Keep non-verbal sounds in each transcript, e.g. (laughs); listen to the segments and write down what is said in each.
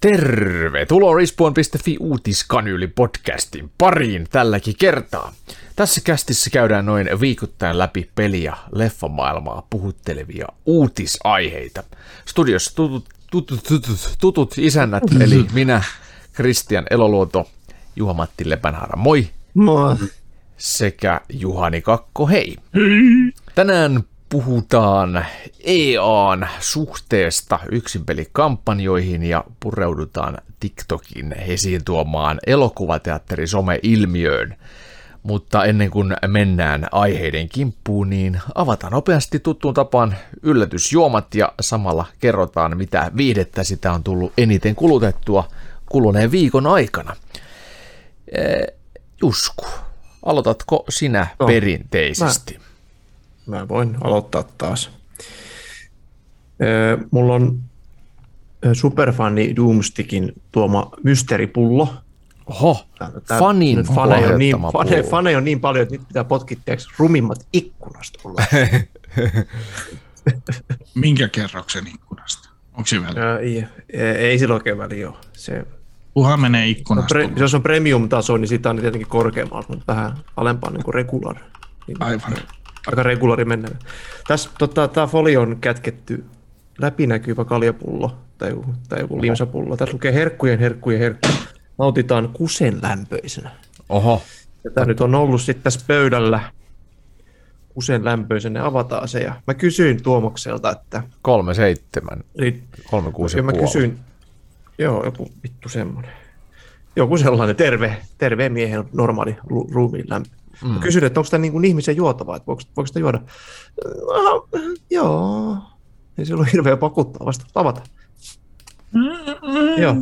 Tervetuloa Respawn.fi uutiskanyli podcastin pariin tälläkin kertaa. Tässä kästissä käydään noin viikoittain läpi peliä leffamaailmaa puhuttelevia uutisaiheita. Studiossa tutut, tutut, tutut, tutut isännät, eli minä, Kristian Eloluoto, Juha-Matti Lepänhaara, moi! Moi! Sekä Juhani Kakko, hei! Tänään puhutaan EAN suhteesta yksinpelikampanjoihin ja pureudutaan TikTokin esiin tuomaan elokuvateatteri some-ilmiöön. Mutta ennen kuin mennään aiheiden kimppuun, niin avataan nopeasti tuttuun tapaan yllätysjuomat ja samalla kerrotaan, mitä viidettä sitä on tullut eniten kulutettua kuluneen viikon aikana. Jusku, aloitatko sinä no, perinteisesti? Mä mä voin aloittaa taas. Mulla on superfani Doomstickin tuoma mysteeripullo. Oho, Tää, fanin fane on, niin, fane, fane on niin paljon, että nyt pitää potkittaa rumimmat ikkunasta ulos. (laughs) Minkä kerroksen ikkunasta? Onko se väliä? Ei, ei, ei sillä oikein väliä ole. Se, Kuhan menee ikkunasta. No, pre, jos on premium-taso, niin sitä on tietenkin korkeammalla, mutta vähän alempaa niin kuin regular. Niin Aivan aika regulaari mennä. Tässä tota, tämä folio on kätketty läpinäkyvä kaljapullo tai joku, tai joku limsapullo. Tässä lukee herkkujen, herkkujen, herkkujen. Nautitaan kusen lämpöisenä. Oho. Ja tämä nyt on ollut sitten tässä pöydällä kusen lämpöisenä. Avataan se ja mä kysyin Tuomokselta, että... 37. Eli, 36 ja mä kysyin, joo, joku vittu semmoinen. Joku sellainen terve, terve miehen normaali ruumiin lämpö. Mm. kysyin, että onko tämä niin kuin ihmisen juotavaa, että voiko, voiko sitä juoda? Aha, joo. Ei se ollut hirveän vasta tavata. Mm-hmm. Joo.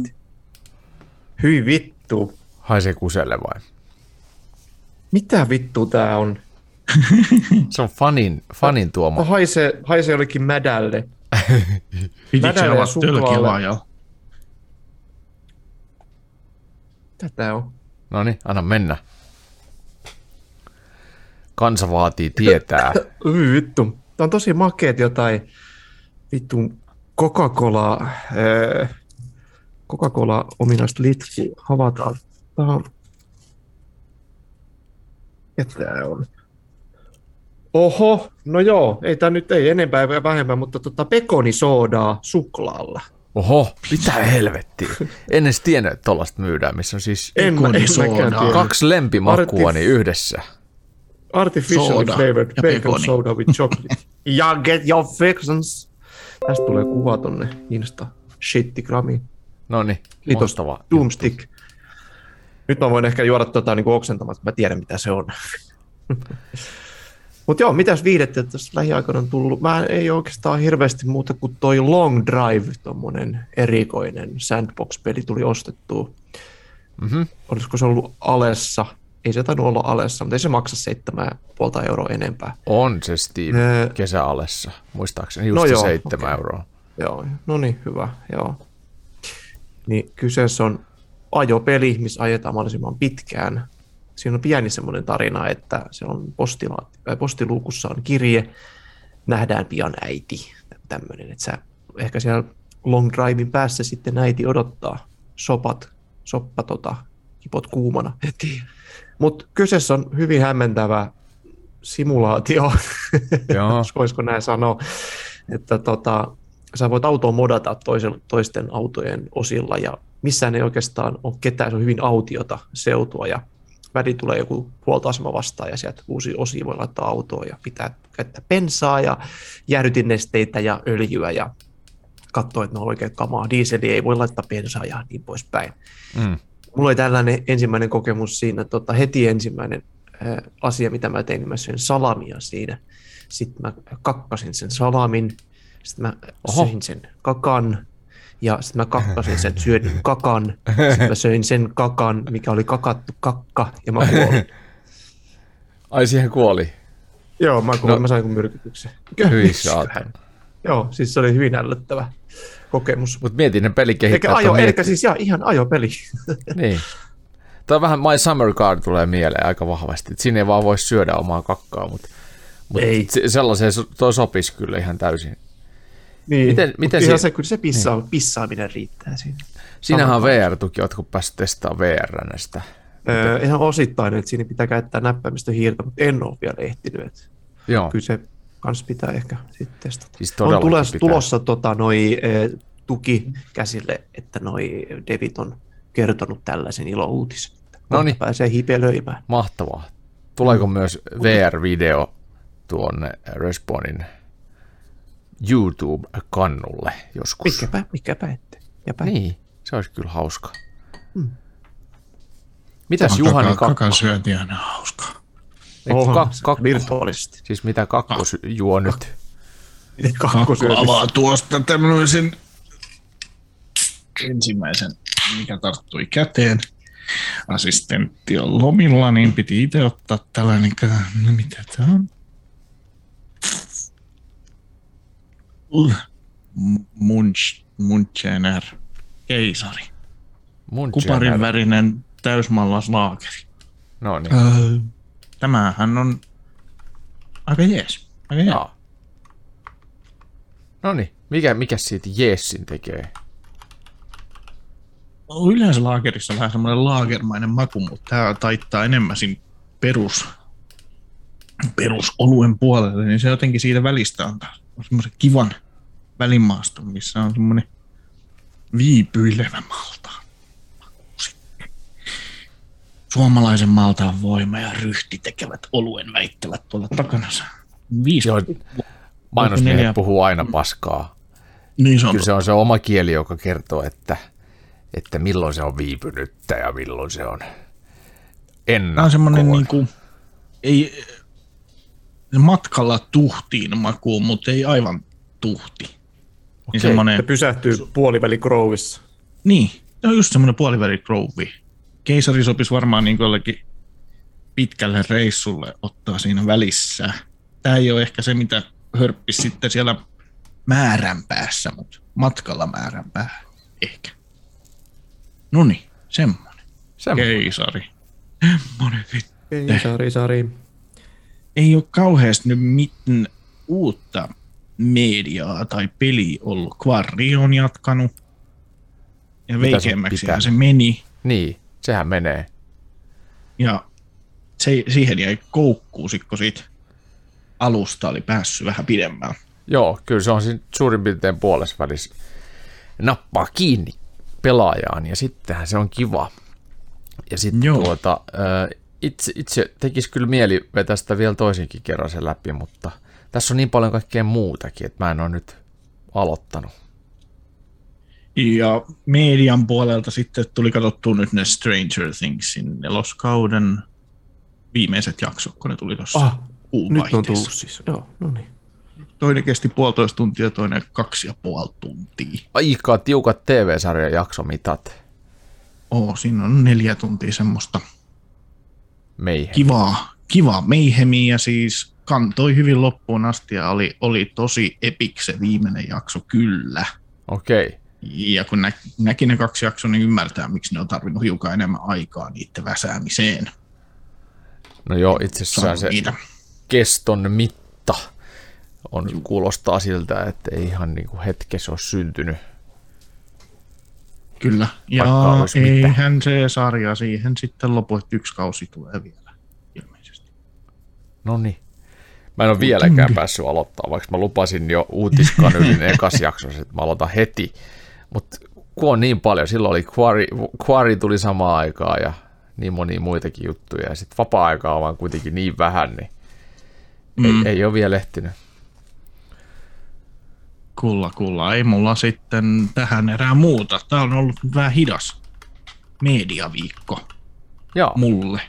Hyi vittu. Haisee kuselle vai? Mitä vittu tää on? (laughs) se on fanin, fanin tuoma. Haisee, haisee jollekin mädälle. (laughs) mädälle ja suklaalle. Tätä on. No niin, anna mennä. Kansa vaatii tietää. (coughs) Vittu. Tämä on tosi makeet jotain vittu Coca-Cola, äh, Coca-Cola ominaista litki havataan. Tämä on... tämä on? Oho, no joo, ei tämä nyt ei enempää ja vähemmän, mutta tota pekonisoodaa suklaalla. Oho, mitä helvettiä. En edes tiennyt, että tuollaista myydään, missä on siis en, en kaksi lempimakua niin yhdessä. Artificially soda flavored bacon pekoni. soda with chocolate. (laughs) ja get your fixins. Tästä tulee kuva tonne Insta shittigramiin. No niin, loistava. Doomstick. Nyt mä voin ehkä juoda tota niin oksentamassa, mä tiedän mitä se on. (laughs) Mutta joo, mitäs viidettä tässä lähiaikoina on tullut? Mä ei oikeastaan hirveästi muuta kuin toi Long Drive, tommonen erikoinen sandbox-peli tuli ostettua. Mm-hmm. Olisiko se ollut Alessa ei se tainnut olla alessa, mutta ei se maksa 7,5 euroa enempää. On se Steam ee... kesäalessa, muistaakseni just no joo, 7 okay. euroa. Joo, no niin, hyvä, joo. Niin kyseessä on ajopeli, missä ajetaan mahdollisimman pitkään. Siinä on pieni semmoinen tarina, että se on postila, postiluukussa on kirje, nähdään pian äiti, tämmöinen, että sä ehkä siellä long drivein päässä sitten äiti odottaa sopat, soppa tota, kipot kuumana. Mutta kyseessä on hyvin hämmentävä simulaatio, (laughs) voisiko näin sanoa, että tota, sä voit autoa modata toisen, toisten autojen osilla ja missään ei oikeastaan ole ketään, se on hyvin autiota seutua ja väli tulee joku huoltoasema vastaan ja sieltä uusi osia voi laittaa autoon ja pitää käyttää pensaa ja jäähdytinnesteitä ja öljyä ja katsoa, että ne on oikein kamaa. Dieseli ei voi laittaa pensaa ja niin poispäin. Mm mulla oli tällainen ensimmäinen kokemus siinä, tota, heti ensimmäinen ää, asia, mitä mä tein, niin mä söin salamia siinä. Sitten mä kakkasin sen salamin, sitten mä Oho. söin sen kakan, ja sitten mä kakkasin sen, syödin kakan, sitten mä söin sen kakan, mikä oli kakattu kakka, ja mä kuolin. (laughs) Ai siihen kuoli? Joo, mä, kuolin, no, mä sain kuin myrkytyksen. Hyi Joo, siis se oli hyvin ällöttävä kokemus. Mutta mietin ne pelikehittäjät. Eikä ajo, miettii... siis ihan, ihan ajopeli. (laughs) niin. Tämä vähän My Summer Car tulee mieleen aika vahvasti. Et siinä ei vaan voi syödä omaa kakkaa, mutta, mutta ei. sellaiseen toi sopisi kyllä ihan täysin. Niin, miten, miten ihan se, kyllä se pissaa, niin. pissaaminen riittää siinä. Siinähän on VR-tuki, oletko päässyt testaamaan VR-nästä? Öö, ihan osittain, että siinä pitää käyttää näppäimistä hiirtä, mutta en ole vielä ehtinyt. Joo. Kyllä se kans pitää ehkä sitten testata. Siis on tulossa, pitää. tulossa tota, noi, e, tuki käsille, että noi devit on kertonut tällaisen ilouutisen. No niin. Pääsee hipelöimään. Mahtavaa. Tuleeko mm. myös VR-video tuonne Respawnin YouTube-kannulle joskus? Mikäpä, mikäpä ette. Jäpä. Niin, se olisi kyllä hauska. Hmm. Mitäs Juhani Kakko? Kakan syönti on hauskaa. Oho. Virtuaalisesti. Siis mitä kakko juo nyt? Miten kakko, kakko avaa tuosta tämmöisen ensimmäisen, mikä tarttui käteen. Assistentti on lomilla, niin piti itse ottaa tällainen, no mitä tämä on? Munch, Munchener, keisari. Munchener. Kuparin värinen täysmallas laakeri. No niin. Öö, tämähän on aika jees. Aika jees. No niin, mikä, mikä siitä jeessin tekee? No, yleensä laagerissa on vähän semmoinen laagermainen maku, mutta tämä taittaa enemmän siinä perus, perusoluen puolelle, niin se jotenkin siitä välistä antaa semmoisen kivan välimaaston, missä on semmoinen viipyilevä malta. Suomalaisen maltaan voima ja ryhti tekevät oluen väittävät tuolla takana. Viisi. Joo, mainosmiehet puhuu aina paskaa. Niin se on. Kyllä se on se oma kieli, joka kertoo, että, että milloin se on viipynyttä ja milloin se on ennakkoon. Tämä on semmoinen niin kuin, ei, matkalla tuhtiin makuun, mutta ei aivan tuhti. Niin Okei, semmoinen... Se pysähtyy puoliväli Grovissa. Niin, se on just semmoinen puoliväli Grove keisari sopisi varmaan niin jollekin pitkälle reissulle ottaa siinä välissä. Tämä ei ole ehkä se, mitä hörppisi sitten siellä määrän päässä, mutta matkalla määrän päähän ehkä. No niin, semmonen. semmonen. Keisari. Semmonen Keisari, sari. Ei ole kauheasti nyt mitään uutta mediaa tai peli ollut. Quarri on jatkanut. Ja veikeämmäksi se meni. Niin sehän menee. Ja se, siihen jäi koukkuun, kun siitä alusta oli päässyt vähän pidemmällä. Joo, kyllä se on siinä suurin piirtein puolessa välissä nappaa kiinni pelaajaan ja sittenhän se on kiva. Ja sitten tuota, itse, itse tekisi kyllä mieli vetää sitä vielä toisenkin kerran sen läpi, mutta tässä on niin paljon kaikkea muutakin, että mä en ole nyt aloittanut. Ja median puolelta sitten tuli katsottua nyt ne Stranger Thingsin neloskauden viimeiset jaksot, kun ne tuli tuossa ah, Nyt on tullut siis, joo, no niin. Toinen kesti puolitoista tuntia, toinen kaksi ja puoli tuntia. Aika tiukat TV-sarjan jaksomitat. Oo, siinä on neljä tuntia semmoista Mayhem. kivaa, kivaa meihemiä siis kantoi hyvin loppuun asti ja oli, oli tosi epic se viimeinen jakso, kyllä. Okei. Okay. Ja kun nä, näki ne kaksi jaksoa, niin ymmärtää, miksi ne on tarvinnut hiukan enemmän aikaa niiden väsäämiseen. No joo, itse asiassa se niitä. keston mitta on, kuulostaa siltä, että ei ihan niin kuin hetkessä ole syntynyt. Kyllä, ja eihän mitä. se sarja siihen sitten lopu, että yksi kausi tulee vielä ilmeisesti. No niin. Mä en ole vieläkään päässyt aloittaa, vaikka mä lupasin jo uutiskanylin (laughs) ekas jaksossa, että mä aloitan heti. Mutta kun on niin paljon, silloin oli Quarry, Quarry tuli samaan aikaan ja niin moni muitakin juttuja. Ja sitten vapaa-aikaa on vaan kuitenkin niin vähän, niin mm. ei, ei ole vielä ehtinyt. Kulla, kulla. Ei mulla sitten tähän erää muuta. Tämä on ollut vähän hidas mediaviikko Joo. mulle.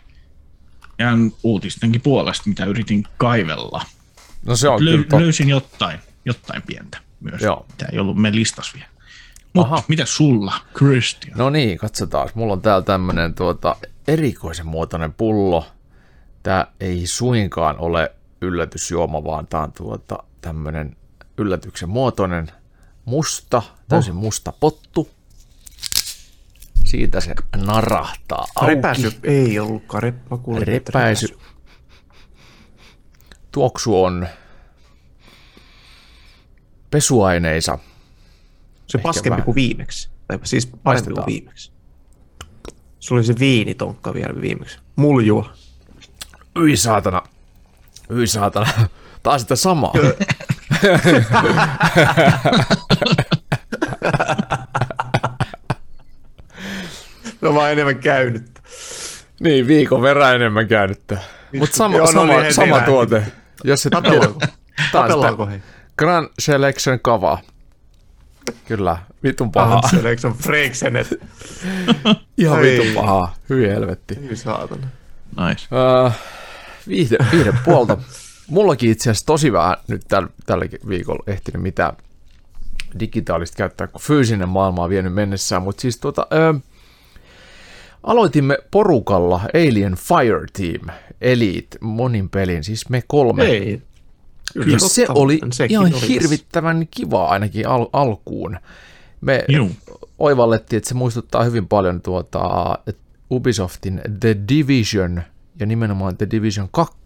Ja uutistenkin puolesta, mitä yritin kaivella. No se on Lö- kyllä Löysin jotain, jotain pientä myös, Joo. mitä ei ollut me listas vielä. Mutta mitä sulla, Christian? No niin, katsotaan. Mulla on täällä tämmönen tuota, erikoisen muotoinen pullo. Tämä ei suinkaan ole yllätysjuoma, vaan tämä on tuota, tämmöinen yllätyksen muotoinen musta, täysin oh. musta pottu. Siitä se narahtaa auki. Repäisy ei ollutkaan reppa Repäisy. repäisy. Tuoksu on pesuaineisa. Se Ehkä paskempi vähän. kuin viimeksi. Tai siis parempi kuin viimeksi. Sulla oli se viinitonkka vielä viimeksi. Muljua. Hyi saatana. Hyi saatana. Taas sitä samaa. No (laughs) vaan enemmän käynyt. niin, viikon verran enemmän käynyttä. Mutta sama, Joo, no sama, niin, sama tuote. Jos et Tapellaanko? on Tapellaanko hei? Grand Selection kava. Kyllä, vitun. Eikö se on Freiksenet? (laughs) Ihan Ei. vitun pahaa. Hyi helvetti. Hyi saatana. Nice. Uh, viihde, viihde puolta. Mullakin itse asiassa tosi vähän nyt tällä, tällä viikolla ehtinyt mitään digitaalista käyttää, kun fyysinen maailma on vienyt mennessään. Mutta siis tuota, ö, aloitimme porukalla Alien Fire Team Elite monin pelin, siis me kolme. Ei. Kyllä, ja se oli ihan oli hirvittävän kiva ainakin al- alkuun. Me Juu. oivallettiin, että se muistuttaa hyvin paljon tuota Ubisoftin The Division ja nimenomaan The Division 2.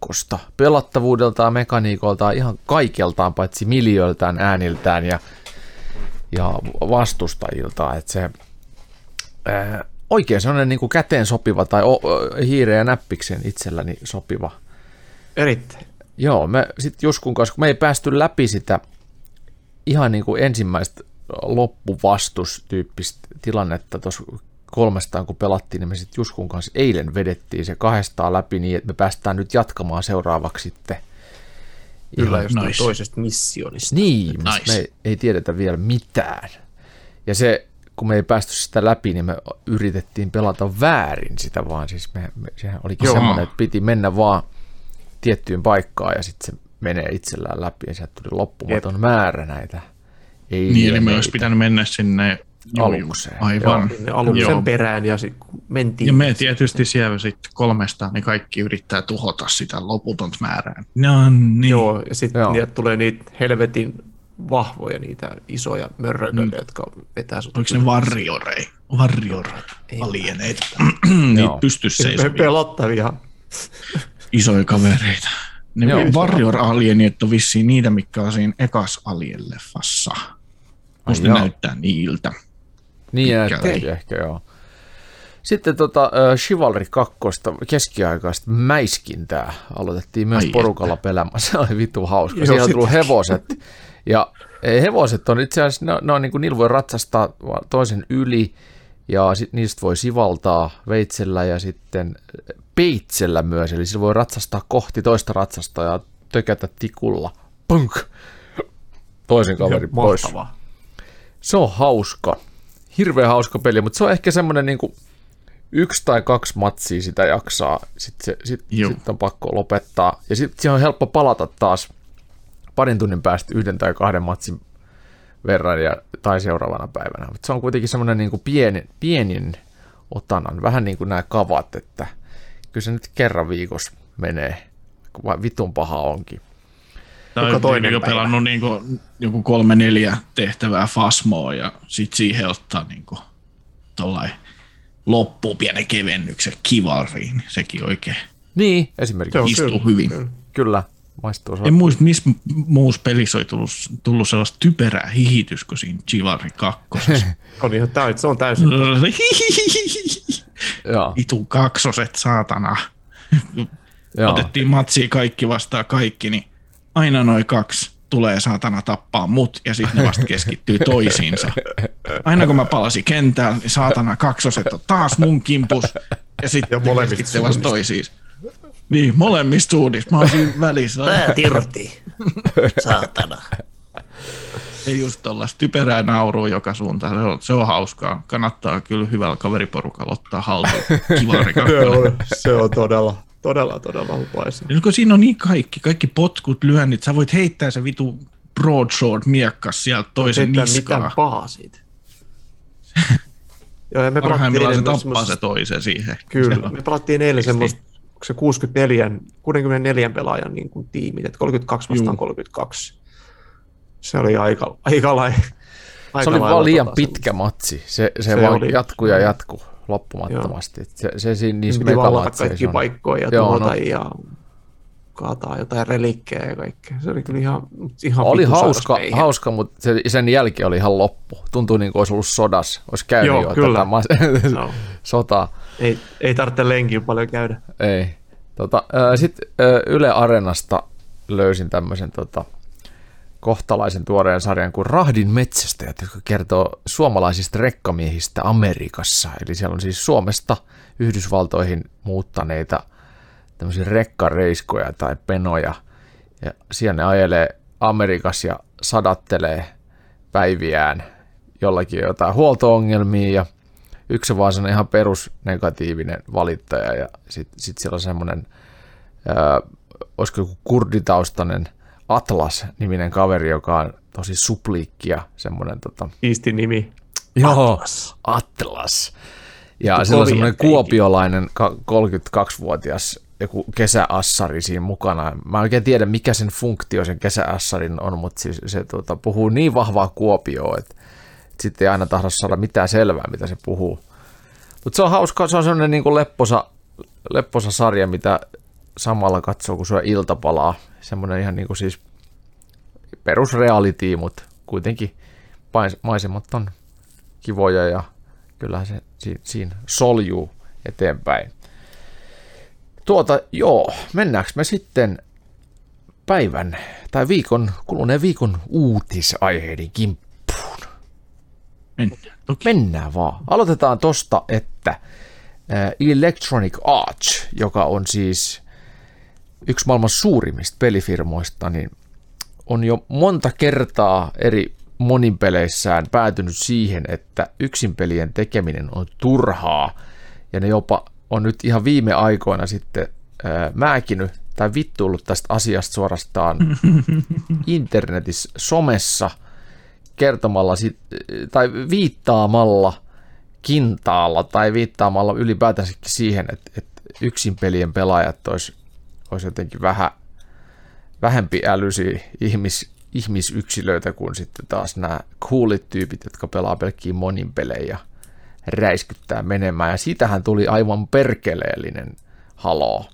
Pelattavuudeltaan, mekaniikoltaan, ihan kaikeltaan, paitsi miljöiltään, ääniltään ja, ja vastustajiltaan. Että se ää, oikein sellainen niin kuin käteen sopiva tai o, hiireen ja näppiksen itselläni sopiva Erittäin. Joo, me sitten Juskun kanssa, kun me ei päästy läpi sitä ihan niin kuin ensimmäistä loppuvastustyyppistä tilannetta tuossa kolmestaan, kun pelattiin, niin me sitten Juskun kanssa eilen vedettiin se kahdestaan läpi niin, että me päästään nyt jatkamaan seuraavaksi sitten. Kyllä, jostain nice. toisesta missionista. Niin, Nice. me ei, ei tiedetä vielä mitään. Ja se, kun me ei päästy sitä läpi, niin me yritettiin pelata väärin sitä vaan. Siis me, me, sehän olikin Joo. semmoinen, että piti mennä vaan tiettyyn paikkaan ja sitten se menee itsellään läpi ja sieltä tuli loppumaton määrä näitä. Ei Niin, eli me olisi pitänyt mennä sinne juu, Alukseen. Aivan. Sinne aluksen Joo. perään ja sitten mentiin. Ja me tietysti siellä sitten kolmestaan, niin kaikki yrittää tuhota sitä loputonta määrää. No niin. Joo, ja sitten Joo. niitä tulee niitä helvetin vahvoja, niitä isoja mörrököitä, jotka vetää sut. Oliko ne varjorei? Varjor alieneita. (clears throat) Joo. Niitä pystyssä pelottavia. Isoja kavereita. Ne Joo. Warrior alienit on vissiin niitä, mitkä on siinä ekas Alien-leffassa. Musta joo. näyttää niiltä. Niin näyttääkin ehkä, joo. Sitten tota, äh, Chivalry 2, keskiaikaista mäiskintää aloitettiin myös Ai porukalla pelaamaan. Se oli vittu hauska. Joo, Siihen on tullut hevoset. Ja eh, hevoset on itse asiassa, ne, ne on niin kuin, niillä voi ratsastaa toisen yli ja sit niistä voi sivaltaa veitsellä ja sitten peitsellä myös. Eli sillä voi ratsastaa kohti toista ratsasta ja tökätä tikulla. Punk! Toisen kaverin pois. Mahtavaa. Se on hauska. Hirveän hauska peli, mutta se on ehkä semmoinen niin yksi tai kaksi matsia sitä jaksaa. Sitten se, sit, sit on pakko lopettaa. Ja sitten siihen on helppo palata taas parin tunnin päästä yhden tai kahden matsin verran ja, tai seuraavana päivänä. Mutta se on kuitenkin semmoinen niin pieni, pienin otanan, vähän niin kuin nämä kavat, että kyllä se nyt kerran viikossa menee, kun vitun paha onkin. Tai Joka toinen jo päivä. pelannut niinku, joku kolme neljä tehtävää Fasmoa ja sit siihen ottaa niinku tollain loppuun pienen kevennyksen kivariin. Sekin oikein Niin, esimerkiksi. Se on istuu kyllä. hyvin. Kyllä. Kyllä, maistuu. En muista, missä muussa pelissä oli tullut, tullut sellaista typerää hihitys kuin siinä Chivalry (laughs) 2. On ihan täysin, se on täysin. (laughs) Joo, Itu kaksoset, saatana. joo. Otettiin matsia kaikki vastaan kaikki, niin aina noin kaksi tulee saatana tappaa mut ja sitten ne vasta keskittyy toisiinsa. Aina kun mä palasin kentällä, niin saatana kaksoset on taas mun kimpus ja sitten keskittyy vasta toisiinsa. Niin, molemmista suunnista. Mä oon siinä välissä. Pää tirti. Saatana. Ja just tollaista typerää naurua joka suuntaan. Se on, se on hauskaa. Kannattaa kyllä hyvällä kaveriporukalla ottaa haltuun. (laughs) Se on, se on todella, todella, todella hupaisa. Ja kun siinä on niin kaikki, kaikki potkut, lyönnit, sä voit heittää se vitu broadsword miekkas sieltä toisen Ei mitään niskaan. pahaa siitä. (laughs) Joo, me Parhaimmillaan se tappaa semmoista- se toisen siihen. Kyllä, on- me pelattiin eilen semmoista se 64, 64 pelaajan niin kuin tiimit, että 32 vastaan Juu. 32. Se oli aika, aika, lai, aika Se oli lailla vaan liian tota pitkä matsi. Se, se, Se vaan oli. jatkuu ja jatkuu loppumattomasti. Se, se siinä niissä Piti vallata kaikki on. paikkoja ja Joo, tuhota no. ja kaataa jotain relikkejä ja kaikkea. Se oli kyllä ihan, ihan Oli hauska, sairas hauska, mutta se, sen jälkeen oli ihan loppu. Tuntui niin kuin olisi ollut sodas. Olisi käynyt Joo, jo kyllä. tätä mas- No. sotaa. Ei, ei tarvitse lenkin paljon käydä. Ei. Tota, Sitten Yle Areenasta löysin tämmöisen tota, kohtalaisen tuoreen sarjan kuin Rahdin metsästäjät, joka kertoo suomalaisista rekkamiehistä Amerikassa. Eli siellä on siis Suomesta Yhdysvaltoihin muuttaneita tämmöisiä rekkareiskoja tai penoja. Ja siellä ne ajelee Amerikassa ja sadattelee päiviään jollakin on jotain huoltoongelmia ja yksi on vaan sellainen ihan perusnegatiivinen valittaja ja sitten sit siellä on semmoinen, olisiko joku kurditaustainen Atlas-niminen kaveri, joka on tosi supliikki ja semmoinen tota, Iisti nimi. Joo, Atlas. Atlas. Ja Vittu sillä on semmoinen kuopiolainen ka- 32-vuotias joku kesäassari siinä mukana. Mä en oikein tiedä, mikä sen funktio sen kesäassarin on, mutta siis se tuota, puhuu niin vahvaa kuopioa, että sitten ei aina tahdo saada mitään selvää, mitä se puhuu. Mutta se on hauska, se on semmoinen niin kuin lepposa, lepposa sarja, mitä samalla katsoo, kun syö iltapalaa. Semmoinen ihan niin kuin siis perusreality, mutta kuitenkin maisemat on kivoja ja kyllähän se si- siinä soljuu eteenpäin. Tuota, joo, mennäänkö me sitten päivän tai viikon, kuluneen viikon uutisaiheiden kimppuun? Mennään. Toki. Mennään vaan. Aloitetaan tosta, että Electronic Arts, joka on siis yksi maailman suurimmista pelifirmoista, niin on jo monta kertaa eri monipeleissään päätynyt siihen, että yksinpelien tekeminen on turhaa. Ja ne jopa on nyt ihan viime aikoina sitten ää, määkinyt tai vittuillut tästä asiasta suorastaan (laughs) internetissä, somessa kertomalla sit, tai viittaamalla kintaalla tai viittaamalla ylipäätänsäkin siihen, että, että yksinpelien pelaajat olisi, olisi jotenkin vähän vähempi älyisiä ihmis, ihmisyksilöitä kuin sitten taas nämä coolit tyypit, jotka pelaa pelkkiä monin pelejä räiskyttää menemään. Ja siitähän tuli aivan perkeleellinen haloo.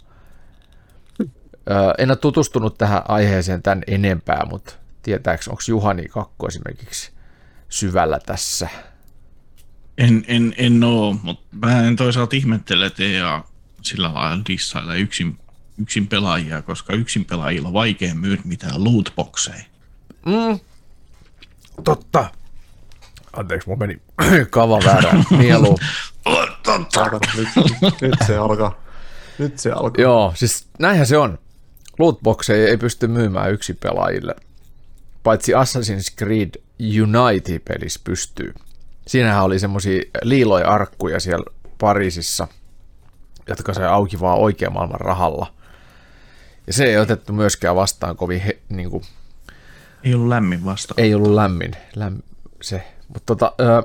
En ole tutustunut tähän aiheeseen tämän enempää, mutta tietääks, onko Juhani Kakko esimerkiksi syvällä tässä? En, en, en oo, mutta mä en toisaalta ihmettele, että EA sillä lailla dissailla yksin, yksin pelaajia, koska yksin pelaajilla on vaikea myydä mitään lootboxeja. Totta. Anteeksi, mun meni (clears throat) kava väärään (laughs) nieluun. Saatana, nyt, nyt se alkaa. Nyt se alkaa. Joo, siis näinhän se on. Lootboxeja ei pysty myymään yksin pelaajille. Paitsi Assassin's Creed Unity-pelissä pystyy. Siinähän oli semmosia liiloja arkkuja siellä Pariisissa, jotka sai auki vaan oikean maailman rahalla. Ja se ei otettu myöskään vastaan kovin, he, niin kuin, Ei ollut lämmin vasta. ei ollut lämmin, lämmin se. Mutta tota, ö,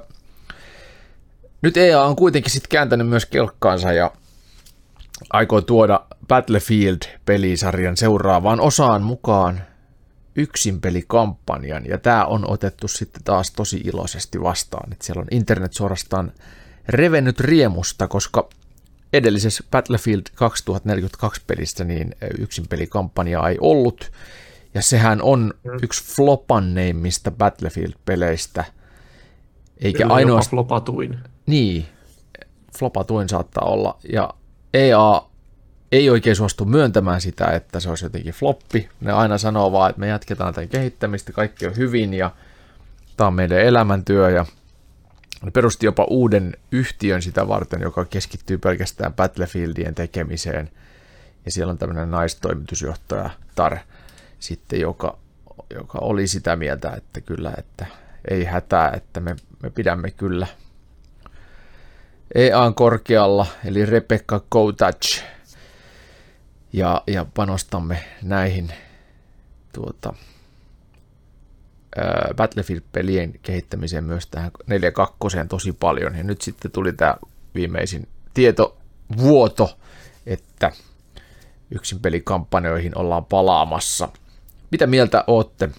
nyt EA on kuitenkin sitten kääntänyt myös kelkkaansa ja aikoo tuoda Battlefield-pelisarjan seuraavaan osaan mukaan yksin pelikampanjan, ja tämä on otettu sitten taas tosi iloisesti vastaan, että siellä on internet suorastaan revennyt riemusta, koska edellisessä Battlefield 2042 pelissä niin yksin pelikampanjaa ei ollut, ja sehän on yksi flopanneimmista Battlefield-peleistä, eikä ainoastaan flopatuin. niin, flopatuin saattaa olla. Ja EA ei oikein suostu myöntämään sitä, että se olisi jotenkin floppi. Ne aina sanoo vaan, että me jatketaan tämän kehittämistä, kaikki on hyvin ja tämä on meidän elämäntyö. Ja ne perusti jopa uuden yhtiön sitä varten, joka keskittyy pelkästään Battlefieldien tekemiseen. Ja siellä on tämmöinen naistoimitusjohtaja Tar sitten, joka, joka oli sitä mieltä, että kyllä, että ei hätää, että me, me pidämme kyllä EAN korkealla, eli Rebecca Koutach, ja, ja panostamme näihin tuota, Battlefield-pelien kehittämiseen myös tähän 4.2 tosi paljon. Ja nyt sitten tuli tämä viimeisin tietovuoto, että yksin pelikampanjoihin ollaan palaamassa. Mitä mieltä ootte?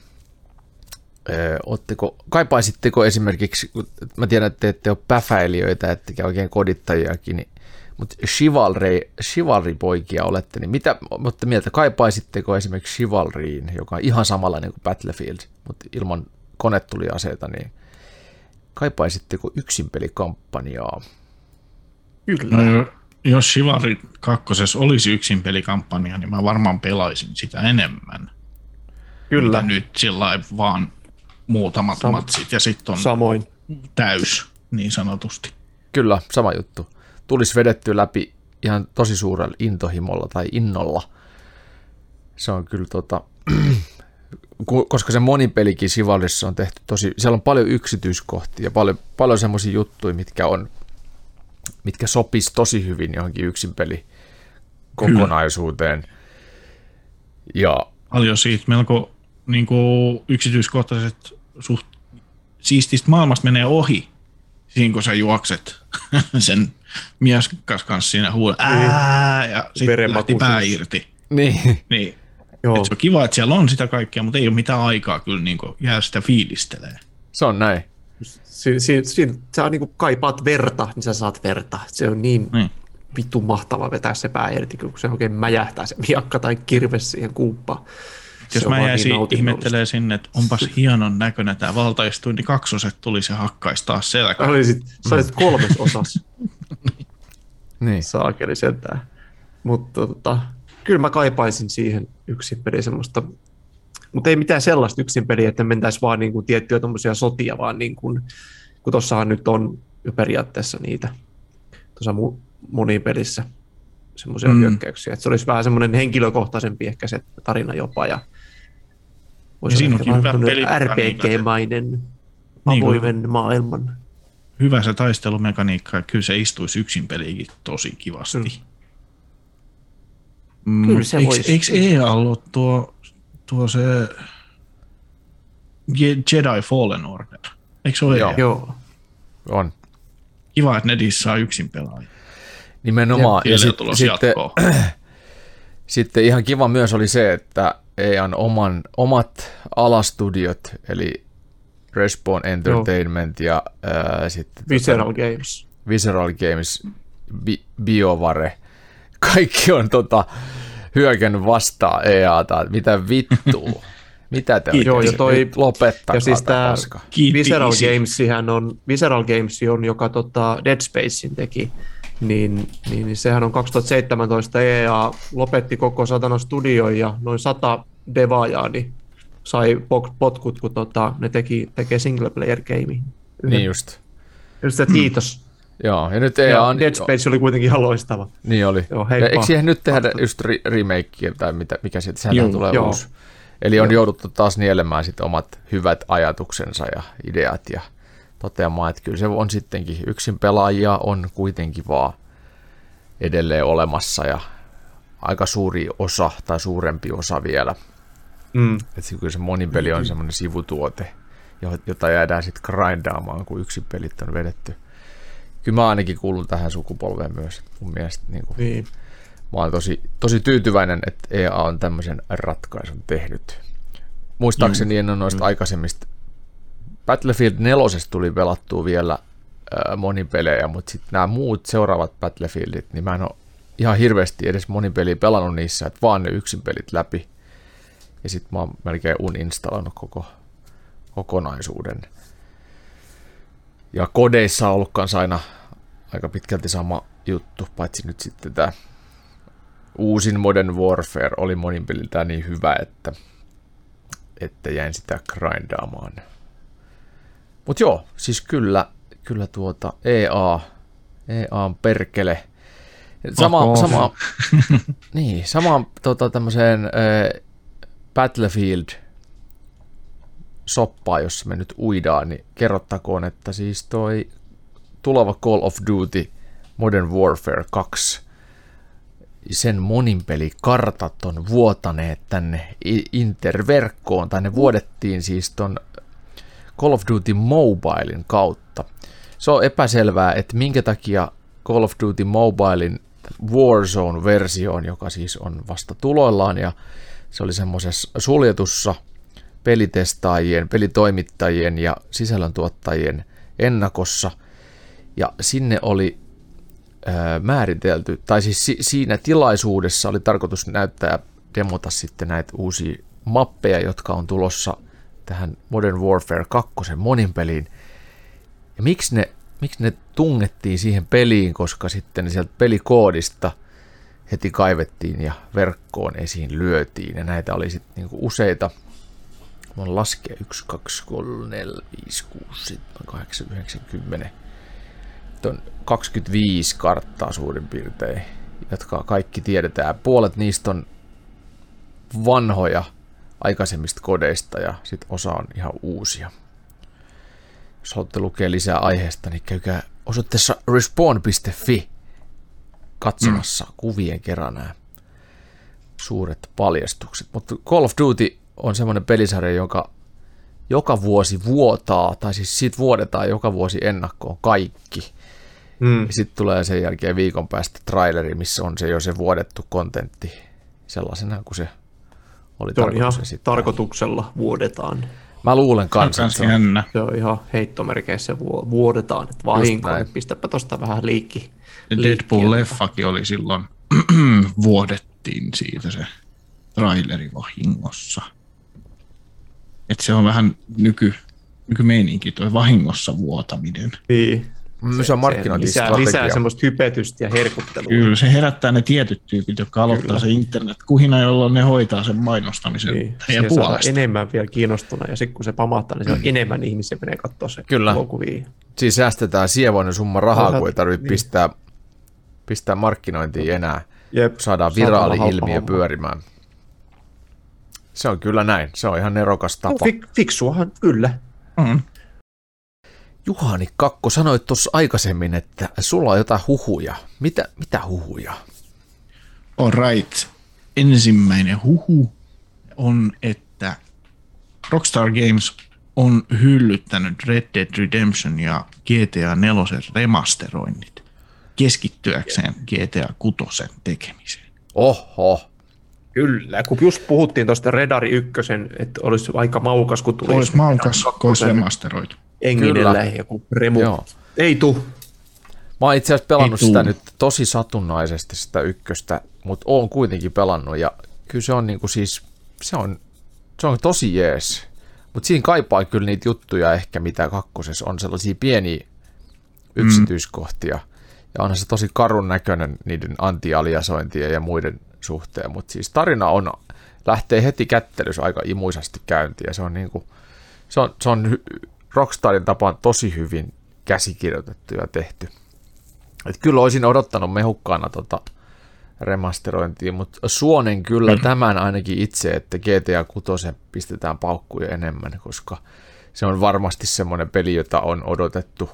Öö, ootteko, kaipaisitteko esimerkiksi, mä tiedän, että te ette ole päfäilijöitä, ettekä oikein kodittajiakin, niin Mutta chivalry, chivalry-poikia olette, niin mitä mutta mieltä, kaipaisitteko esimerkiksi chivalryin, joka on ihan samanlainen kuin Battlefield, mutta ilman konetuliaseita, niin kaipaisitteko yksinpelikampanjaa? Kyllä. No, jos Chivalry 2 olisi yksin pelikampanja, niin mä varmaan pelaisin sitä enemmän. Kyllä. Mitä nyt sillä vaan muutamat Sam- matsit ja sitten on Samoin. täys niin sanotusti. Kyllä, sama juttu. Tulisi vedetty läpi ihan tosi suurella intohimolla tai innolla. Se on kyllä tota, (clears throat) koska se monipelikin Sivalissa on tehty tosi, siellä on paljon yksityiskohtia ja paljon, paljon semmoisia juttuja, mitkä on, mitkä sopis tosi hyvin johonkin yksinpeli kokonaisuuteen. Ja Paljon siitä melko niin kuin, yksityiskohtaiset suht siististä maailmasta menee ohi, siinä kun sä juokset (laughs) sen mieskas kanssa siinä huulla, ää, ja sitten lähti pää irti. niin, Niin. Joo. Et se on kiva, että siellä on sitä kaikkea, mutta ei ole mitään aikaa kyllä niin kuin, jää sitä fiilistelee. se on näin. Si- si- si- sä niinku kaipaat verta, niin sä saat verta. Se on niin Niin. vittu mahtava vetää se pää irti, kun se oikein mäjähtää se miakka tai kirves siihen kuuppaan. Jos Se on mä jäisin niin ihmettelee sinne, että onpas hienon näköinen tämä valtaistuin, niin kaksoset tuli se hakkaisi taas selkä. Sä olisit, sä olisit kolmes osas. Niin. Saakeli sentään. Mutta tota, kyllä mä kaipaisin siihen yksin peli semmoista, mutta ei mitään sellaista yksin peliä, että mentäisiin vaan niin kuin tiettyjä tommosia sotia, vaan niin kuin, kun tossahan nyt on jo periaatteessa niitä tuossa mu- monipelissä semmoisia Mm. hyökkäyksiä, että se olisi vähän semmoinen henkilökohtaisempi ehkä se tarina jopa ja voisi Ja siinä olla vähän. RPG-mainen Niin avoimen maailman. Hyvä se taistelumekaniikka, ja kyllä se istuisi yksin peliikin tosi kivasti. Mm. Kyllä se eikö, voisi. eikö EA ollut tuo, tuo se Je- Jedi Fallen Order? Eikö se ole Joo. EA? Joo, On. Kiva, että netissä saa yksin pelaajia. Nimenomaan. Ja, Siellä sit, tulos sitten, (clears throat) sitten ihan kiva myös oli se, että EAN oman, omat alastudiot, eli Respawn Entertainment ja ää, sitten Visceral Games. Visceral Games, Bi- BioVare, kaikki on tota, hyökännyt vastaan EAta, mitä vittua, mitä te Joo, ja toi- nyt lopettakaa ja siis. Kiitti Visceral. Gamesihän on, Visceral Games on, joka tota Dead Spacein teki, niin, niin, niin sehän on 2017 EA lopetti koko satana studio ja noin sata devaajaa niin sai potkut, kun tota, ne teki, tekee single player game. Niin just. Just, että kiitos. Joo, ja nyt EA Ja on... Dead Space oli kuitenkin ihan loistava. Niin oli. Joo, ja heippa. eikö siihen nyt tehdä just re- remakea tai mitä, mikä siitä, sehän Joo, tulee joo. uusi. Eli on jouduttu taas nielemään sitten omat hyvät ajatuksensa ja ideat ja toteamaan, että kyllä se on sittenkin, yksin pelaajia on kuitenkin vaan edelleen olemassa ja aika suuri osa tai suurempi osa vielä. Mm. Että kyllä se monipeli on semmoinen sivutuote, jo- jota jäädään sitten grindaamaan, kun yksin pelit on vedetty. Kyllä mä ainakin kuulun tähän sukupolveen myös. Mun mielestä niin kuin, Niin. mä oon tosi, tosi tyytyväinen, että EA on tämmöisen ratkaisun tehnyt. Muistaakseni en ole noista aikaisemmista. Battlefield 4 tuli pelattua vielä äh, monipelejä, mutta sitten nämä muut seuraavat Battlefieldit, niin mä en ole ihan hirveästi edes monipeliä pelannut niissä, että vaan ne yksin pelit läpi. Ja sitten mä oon melkein uninstalannut koko kokonaisuuden. Ja kodeissa on ollut kanssa aina aika pitkälti sama juttu, paitsi nyt sitten tämä uusin Modern Warfare oli monin peliltään niin hyvä, että, että jäin sitä grindaamaan. Mutta joo, siis kyllä, kyllä tuota EA, EA on perkele. Sama, Oho. sama, (laughs) niin, sama tota, tämmöiseen äh, Battlefield soppaa, jossa me nyt uidaan, niin kerrottakoon, että siis toi tuleva Call of Duty Modern Warfare 2, sen moninpelikartat on vuotaneet tänne interverkkoon, tai ne vuodettiin siis ton Call of Duty Mobilein kautta. Se on epäselvää, että minkä takia Call of Duty Mobilein Warzone-versioon, joka siis on vasta tuloillaan, ja se oli semmoisessa suljetussa pelitestaajien, pelitoimittajien ja sisällöntuottajien ennakossa, ja sinne oli määritelty, tai siis si- siinä tilaisuudessa oli tarkoitus näyttää demota sitten näitä uusia mappeja, jotka on tulossa tähän Modern Warfare 2 monin peliin. Ja miksi ne, miksi ne tungettiin siihen peliin, koska sitten sieltä pelikoodista heti kaivettiin ja verkkoon esiin lyötiin. Ja näitä oli sitten niinku useita. Mä laskea 1, 2, 3, 4, 5, 6, 7, 8, 9, 10. On 25 karttaa suurin piirtein, jotka kaikki tiedetään. Puolet niistä on vanhoja aikaisemmista kodeista ja sitten osa on ihan uusia. Jos haluatte lukea lisää aiheesta, niin käykää osoitteessa respawn.fi katsomassa mm. kuvien kerran nämä suuret paljastukset. Mutta Call of Duty on semmoinen pelisarja, joka joka vuosi vuotaa, tai siis siitä vuodetaan joka vuosi ennakkoon kaikki. Mm. Ja sitten tulee sen jälkeen viikon päästä traileri, missä on se jo se vuodettu kontentti sellaisena kuin se oli se on ihan esittää. tarkoituksella vuodetaan. Mä luulen kanssa. Se on, se on ihan heittomerkeissä vuodetaan, että vahinko, että pistäpä tosta vähän liikki. Deadpool-leffakin oli silloin, (clears throat) vuodettiin siitä se traileri vahingossa. Se on vähän nyky, nykymeininki tuo vahingossa vuotaminen. Niin. Se, se on lisää, lisää semmoista hypetystä ja herkuttelua. Kyllä, se herättää ne tietyt tyypit, jotka aloittaa Kyllä. se internet-kuhina, jolloin ne hoitaa sen mainostamisen niin, heidän puolesta. enemmän vielä kiinnostuna, ja sitten kun se pamahtaa, niin se on mm. enemmän ihmisiä menee katsoa se Kyllä. elokuvia. Siis säästetään sievoinen summa rahaa, kun ei tarvitse niin. pistää, pistää markkinointiin enää. Jep, Saadaan viraali-ilmiö pyörimään. Se on kyllä näin. Se on ihan nerokas tapa. No, fik, fiksuahan, kyllä. Mm. Juhani Kakko, sanoit tuossa aikaisemmin, että sulla on jotain huhuja. Mitä, mitä huhuja? All right. Ensimmäinen huhu on, että Rockstar Games on hyllyttänyt Red Dead Redemption ja GTA 4 remasteroinnit keskittyäkseen GTA 6 tekemiseen. Oho. Kyllä, kun just puhuttiin tuosta Redari 1, että olisi aika maukas, kun tulisi. Olisi maukas, kun olisi remasteroitu. Enginellä joku remu. Joo. Ei tu. Mä oon itse asiassa pelannut sitä nyt tosi satunnaisesti sitä ykköstä, mutta oon kuitenkin pelannut ja kyllä se on niinku siis, se on, se on tosi jees. Mutta siinä kaipaa kyllä niitä juttuja ehkä, mitä kakkosessa on, sellaisia pieniä mm. yksityiskohtia. Mm. Ja onhan se tosi karun näköinen niiden antialiasointien ja muiden suhteen, mutta siis tarina on, lähtee heti kättelys aika imuisasti käyntiin ja se on niinku, se on, se on Rockstarin tapaan tosi hyvin käsikirjoitettu ja tehty. Et kyllä olisin odottanut mehukkaana tota remasterointia, mutta suonen kyllä mm. tämän ainakin itse, että GTA 6 pistetään paukkuja enemmän, koska se on varmasti semmoinen peli, jota on odotettu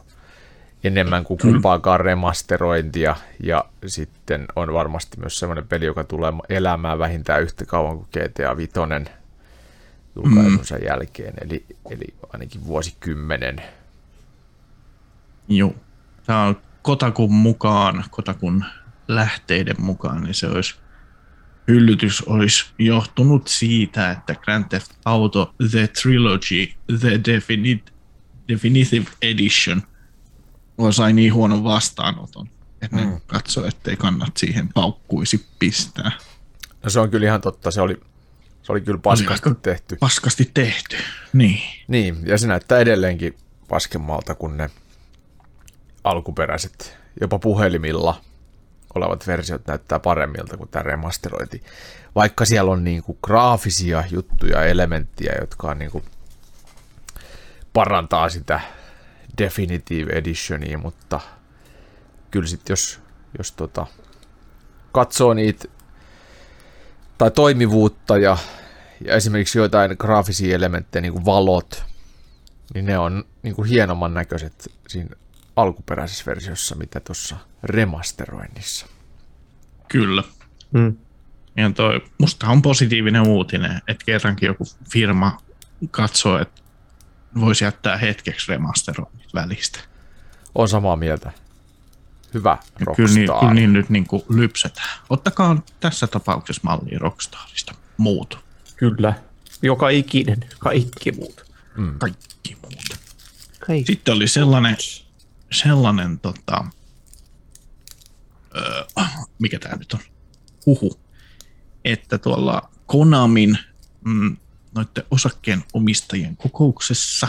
enemmän kuin kumpaakaan remasterointia, ja sitten on varmasti myös semmoinen peli, joka tulee elämään vähintään yhtä kauan kuin GTA 5 julkaisunsa mm. jälkeen, eli, eli ainakin vuosikymmenen. Joo. Tämä on Kotakun mukaan, Kotakun lähteiden mukaan, niin se olisi hyllytys olisi johtunut siitä, että Grand Theft Auto The Trilogy The Definite, Definitive Edition sai niin huonon vastaanoton, että mm. ne katsoi, ettei kannat siihen paukkuisi pistää. No se on kyllä ihan totta, se oli se oli kyllä paskasti oli tehty. Paskasti tehty, niin. Niin, ja se näyttää edelleenkin paskemmalta kuin ne alkuperäiset, jopa puhelimilla olevat versiot näyttää paremmilta kuin tämä remasterointi. Vaikka siellä on niin kuin graafisia juttuja, elementtejä, jotka on niin kuin parantaa sitä Definitive Editionia, mutta kyllä sitten jos, jos tota, katsoo niitä tai toimivuutta ja, ja esimerkiksi joitain graafisia elementtejä, niin kuin valot, niin ne on niin kuin hienomman näköiset siinä alkuperäisessä versiossa, mitä tuossa remasteroinnissa. Kyllä. Mm. Ja toi, musta on positiivinen uutinen, että kerrankin joku firma katsoo, että voisi jättää hetkeksi remasteroinnit välistä. On samaa mieltä hyvä Rockstar. Kyllä niin, kyllä niin nyt niin kuin lypsetään. Ottakaa tässä tapauksessa mallia Rockstarista. Muut. Kyllä. Joka ikinen. Kaikki muut. Mm. Kaikki muut. Kaikki. Sitten oli sellainen, sellainen tota, öö, mikä tämä nyt on, huhu, että tuolla Konamin mm, noiden osakkeen omistajien kokouksessa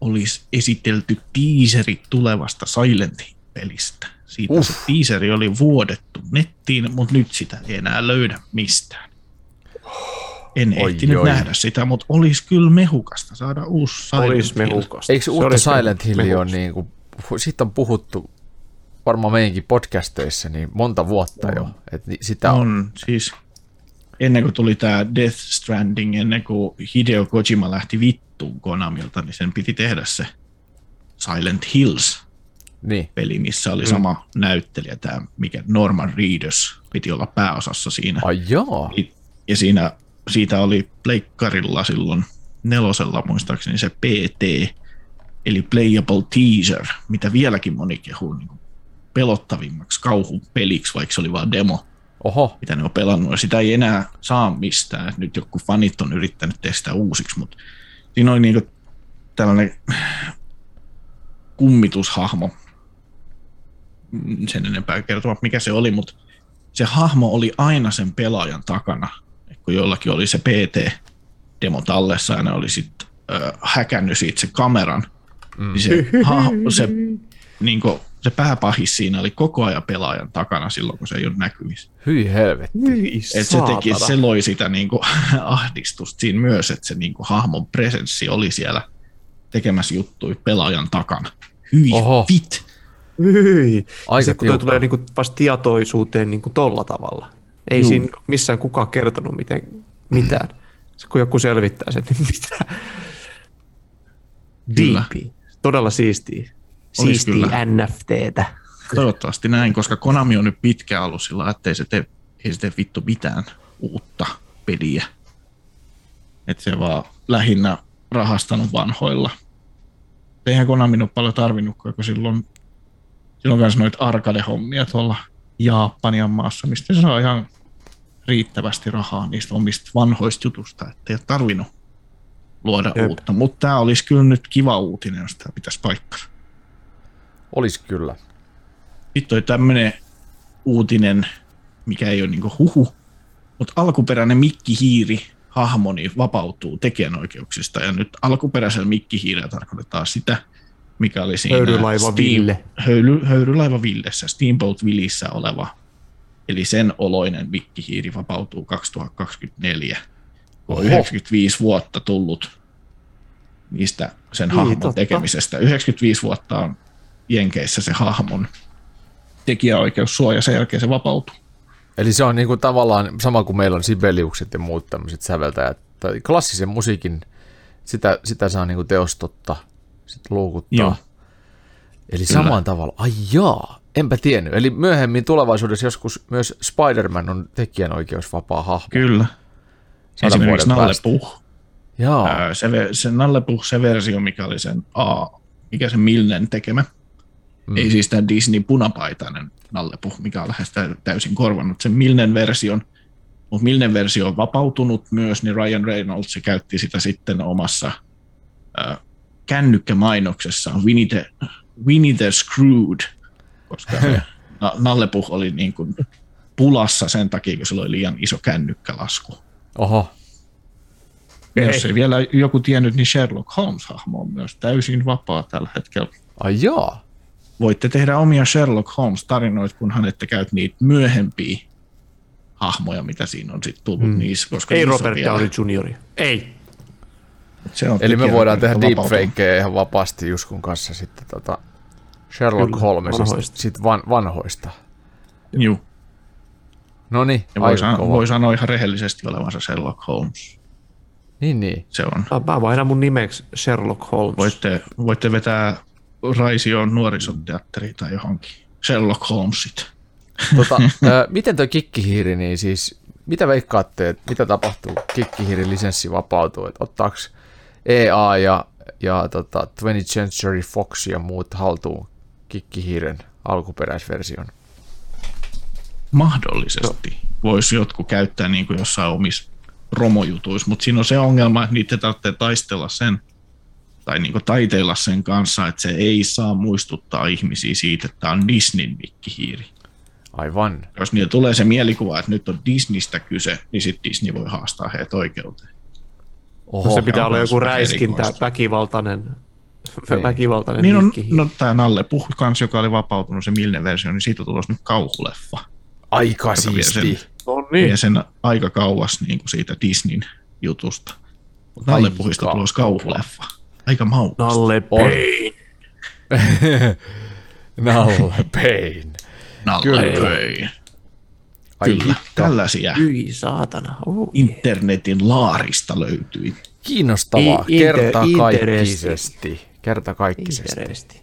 olisi esitelty teaseri tulevasta Silent pelistä. Siitä uh. se teaseri oli vuodettu nettiin, mutta nyt sitä ei enää löydä mistään. En oi, ehtinyt oi. nähdä sitä, mutta olisi kyllä mehukasta saada uusi Silent Olisi mehukasta. Eikö uutta Silent Hill ole niin kuin, siitä on puhuttu varmaan meidänkin podcasteissa niin monta vuotta no. jo. Että sitä on. on. Siis ennen kuin tuli tämä Death Stranding, ennen kuin Hideo Kojima lähti vittuun Konamilta, niin sen piti tehdä se Silent Hills niin. peli, missä oli mm. sama näyttelijä, tämä mikä Norman Reedus piti olla pääosassa siinä. Ai joo. Ja siinä, siitä oli pleikkarilla silloin nelosella muistaakseni se PT, eli Playable Teaser, mitä vieläkin moni kehuu niin pelottavimmaksi kauhupeliksi, vaikka se oli vain demo. Oho. mitä ne on pelannut, ja sitä ei enää saa mistään. Nyt joku fanit on yrittänyt tehdä uusiksi, mutta siinä oli niinku tällainen kummitushahmo, sen enempää kertoa, mikä se oli, mutta se hahmo oli aina sen pelaajan takana, kun jollakin oli se PT-demo tallessa ja ne oli sitten äh, häkännyt siitä se kameran, mm. niin se, hahmo, se niin kuin, se pääpahis siinä oli koko ajan pelaajan takana silloin, kun se ei ole näkyvissä. Hyi helvetti. Hyi Et se, teki, se loi sitä niin kuin, (laughs) ahdistusta siinä myös, että se niin kuin, hahmon presenssi oli siellä tekemässä juttuja pelaajan takana. Hyi Oho. vit. Hyi. Aika se, kun toi tulee niin kuin, vasta tietoisuuteen niin kuin tolla tavalla. Ei Juu. siinä missään kukaan kertonut miten, mitään. Se, kun joku selvittää sen, niin mitä. Deepi. Todella siistiä siistiä NFTtä. Toivottavasti näin, koska Konami on nyt pitkä ollut sillä, ettei se tee, ei se tee vittu mitään uutta peliä. Että se vaan lähinnä rahastanut vanhoilla. Eihän Konami ole paljon tarvinnut, kun silloin, silloin myös noita arcade-hommia tuolla Japanian maassa, mistä se saa ihan riittävästi rahaa niistä omista vanhoista jutusta, ettei ole tarvinnut luoda Jep. uutta. Mutta tämä olisi kyllä nyt kiva uutinen, jos tämä pitäisi paikkansa. Olisi kyllä. Sitten oli tämmöinen uutinen, mikä ei ole niinku huhu, mutta alkuperäinen Mikki Hiiri hahmoni vapautuu tekijänoikeuksista ja nyt alkuperäisellä Mikki Hiirellä tarkoitetaan sitä, mikä oli siinä Höyrylaiva Steam, Ville. Höyry, Höyrylaiva Villessä, Steamboat Willissä oleva, eli sen oloinen Mikki Hiiri vapautuu 2024, kun on 95 vuotta tullut niistä sen niin, hahmon totta. tekemisestä. 95 vuotta on Jenkeissä se hahmon tekijäoikeussuoja, sen jälkeen se vapautuu. Eli se on niin kuin tavallaan sama kuin meillä on Sibeliukset ja muut tämmöiset säveltäjät. Tai klassisen musiikin, sitä, sitä saa niin kuin teostotta sitten luukuttaa. Joo. Eli Kyllä. samaan tavalla. Ai jaa, enpä tiennyt. Eli myöhemmin tulevaisuudessa joskus myös Spider-Man on tekijänoikeusvapaa hahmo. Kyllä. Sadan Esimerkiksi Nalle Puh. Jaa. Se, se Nalle Puh, se versio, mikä oli sen A, mikä se Milnen tekemä, Mm. Ei siis tämä Disney punapaitainen nallepu, mikä on lähes täysin korvannut sen Milnen version. Mutta Milnen versio on vapautunut myös, niin Ryan Reynolds käytti sitä sitten omassa äh, kännykkämainoksessaan Winnie the, Winnie the Screwed, koska se (laughs) na, nallepuh oli niin kuin pulassa sen takia, kun sillä oli liian iso kännykkälasku. Oho. Ja jos ei vielä joku tiennyt, niin Sherlock Holmes-hahmo on myös täysin vapaa tällä hetkellä. Ai joo voitte tehdä omia Sherlock Holmes-tarinoita, kunhan ette käy niitä myöhempiä hahmoja, mitä siinä on sitten tullut mm. niissä. Koska Ei Robert vielä... Downey Jr. Ei. Se on Eli me voidaan tehdä deepfakeja ihan vapaasti Juskun kanssa sitten tota Sherlock Kyllä, Holmesista, vanhoista. Sit van, vanhoista. Joo. No niin, voi, san- voi sanoa ihan rehellisesti olevansa Sherlock Holmes. Niin, niin. Se on. Mä vaihdan mun nimeksi Sherlock Holmes. Voitte, voitte vetää Raisioon nuorisoteatteri tai johonkin. Sherlock Holmesit. Tota, (laughs) ää, miten tuo kikkihiiri, niin siis mitä veikkaatte, että mitä tapahtuu kikkihiirin lisenssi vapautuu, että ottaako EA ja, ja tota, 20th Century Fox ja muut haltuun kikkihiiren alkuperäisversion? Mahdollisesti. No. Voisi jotkut käyttää niin kuin jossain omissa promojutuissa, mutta siinä on se ongelma, että niitä tarvitsee taistella sen tai niin kuin taiteilla sen kanssa, että se ei saa muistuttaa ihmisiä siitä, että tämä on Disneyn mikkihiiri. Aivan. Jos niillä tulee se mielikuva, että nyt on Disneystä kyse, niin sitten Disney voi haastaa heitä oikeuteen. Oho, No se pitää olla joku räiskintä, erikoista. väkivaltainen, Niin. väkivaltainen Niin on, no tämä Nalle Puh kans, joka oli vapautunut se Milne versio, niin siitä on tulossa nyt kauhuleffa. Aika vie siisti. sen- No Vie niin. sen aika kauas niin kuin siitä Disneyn jutusta. Mutta Nalle Puhista tulossa kauhuleffa. Aika maukasta. Nalle. Payne. Nalle Pain. (laughs) Nalle Kyllä. Pöi. Ai Kyllä, hitto. tällaisia Hyi saatana. Oh. internetin laarista löytyi. Kiinnostavaa. I- inter- Kertakaikkisesti. Kertakaikkisesti.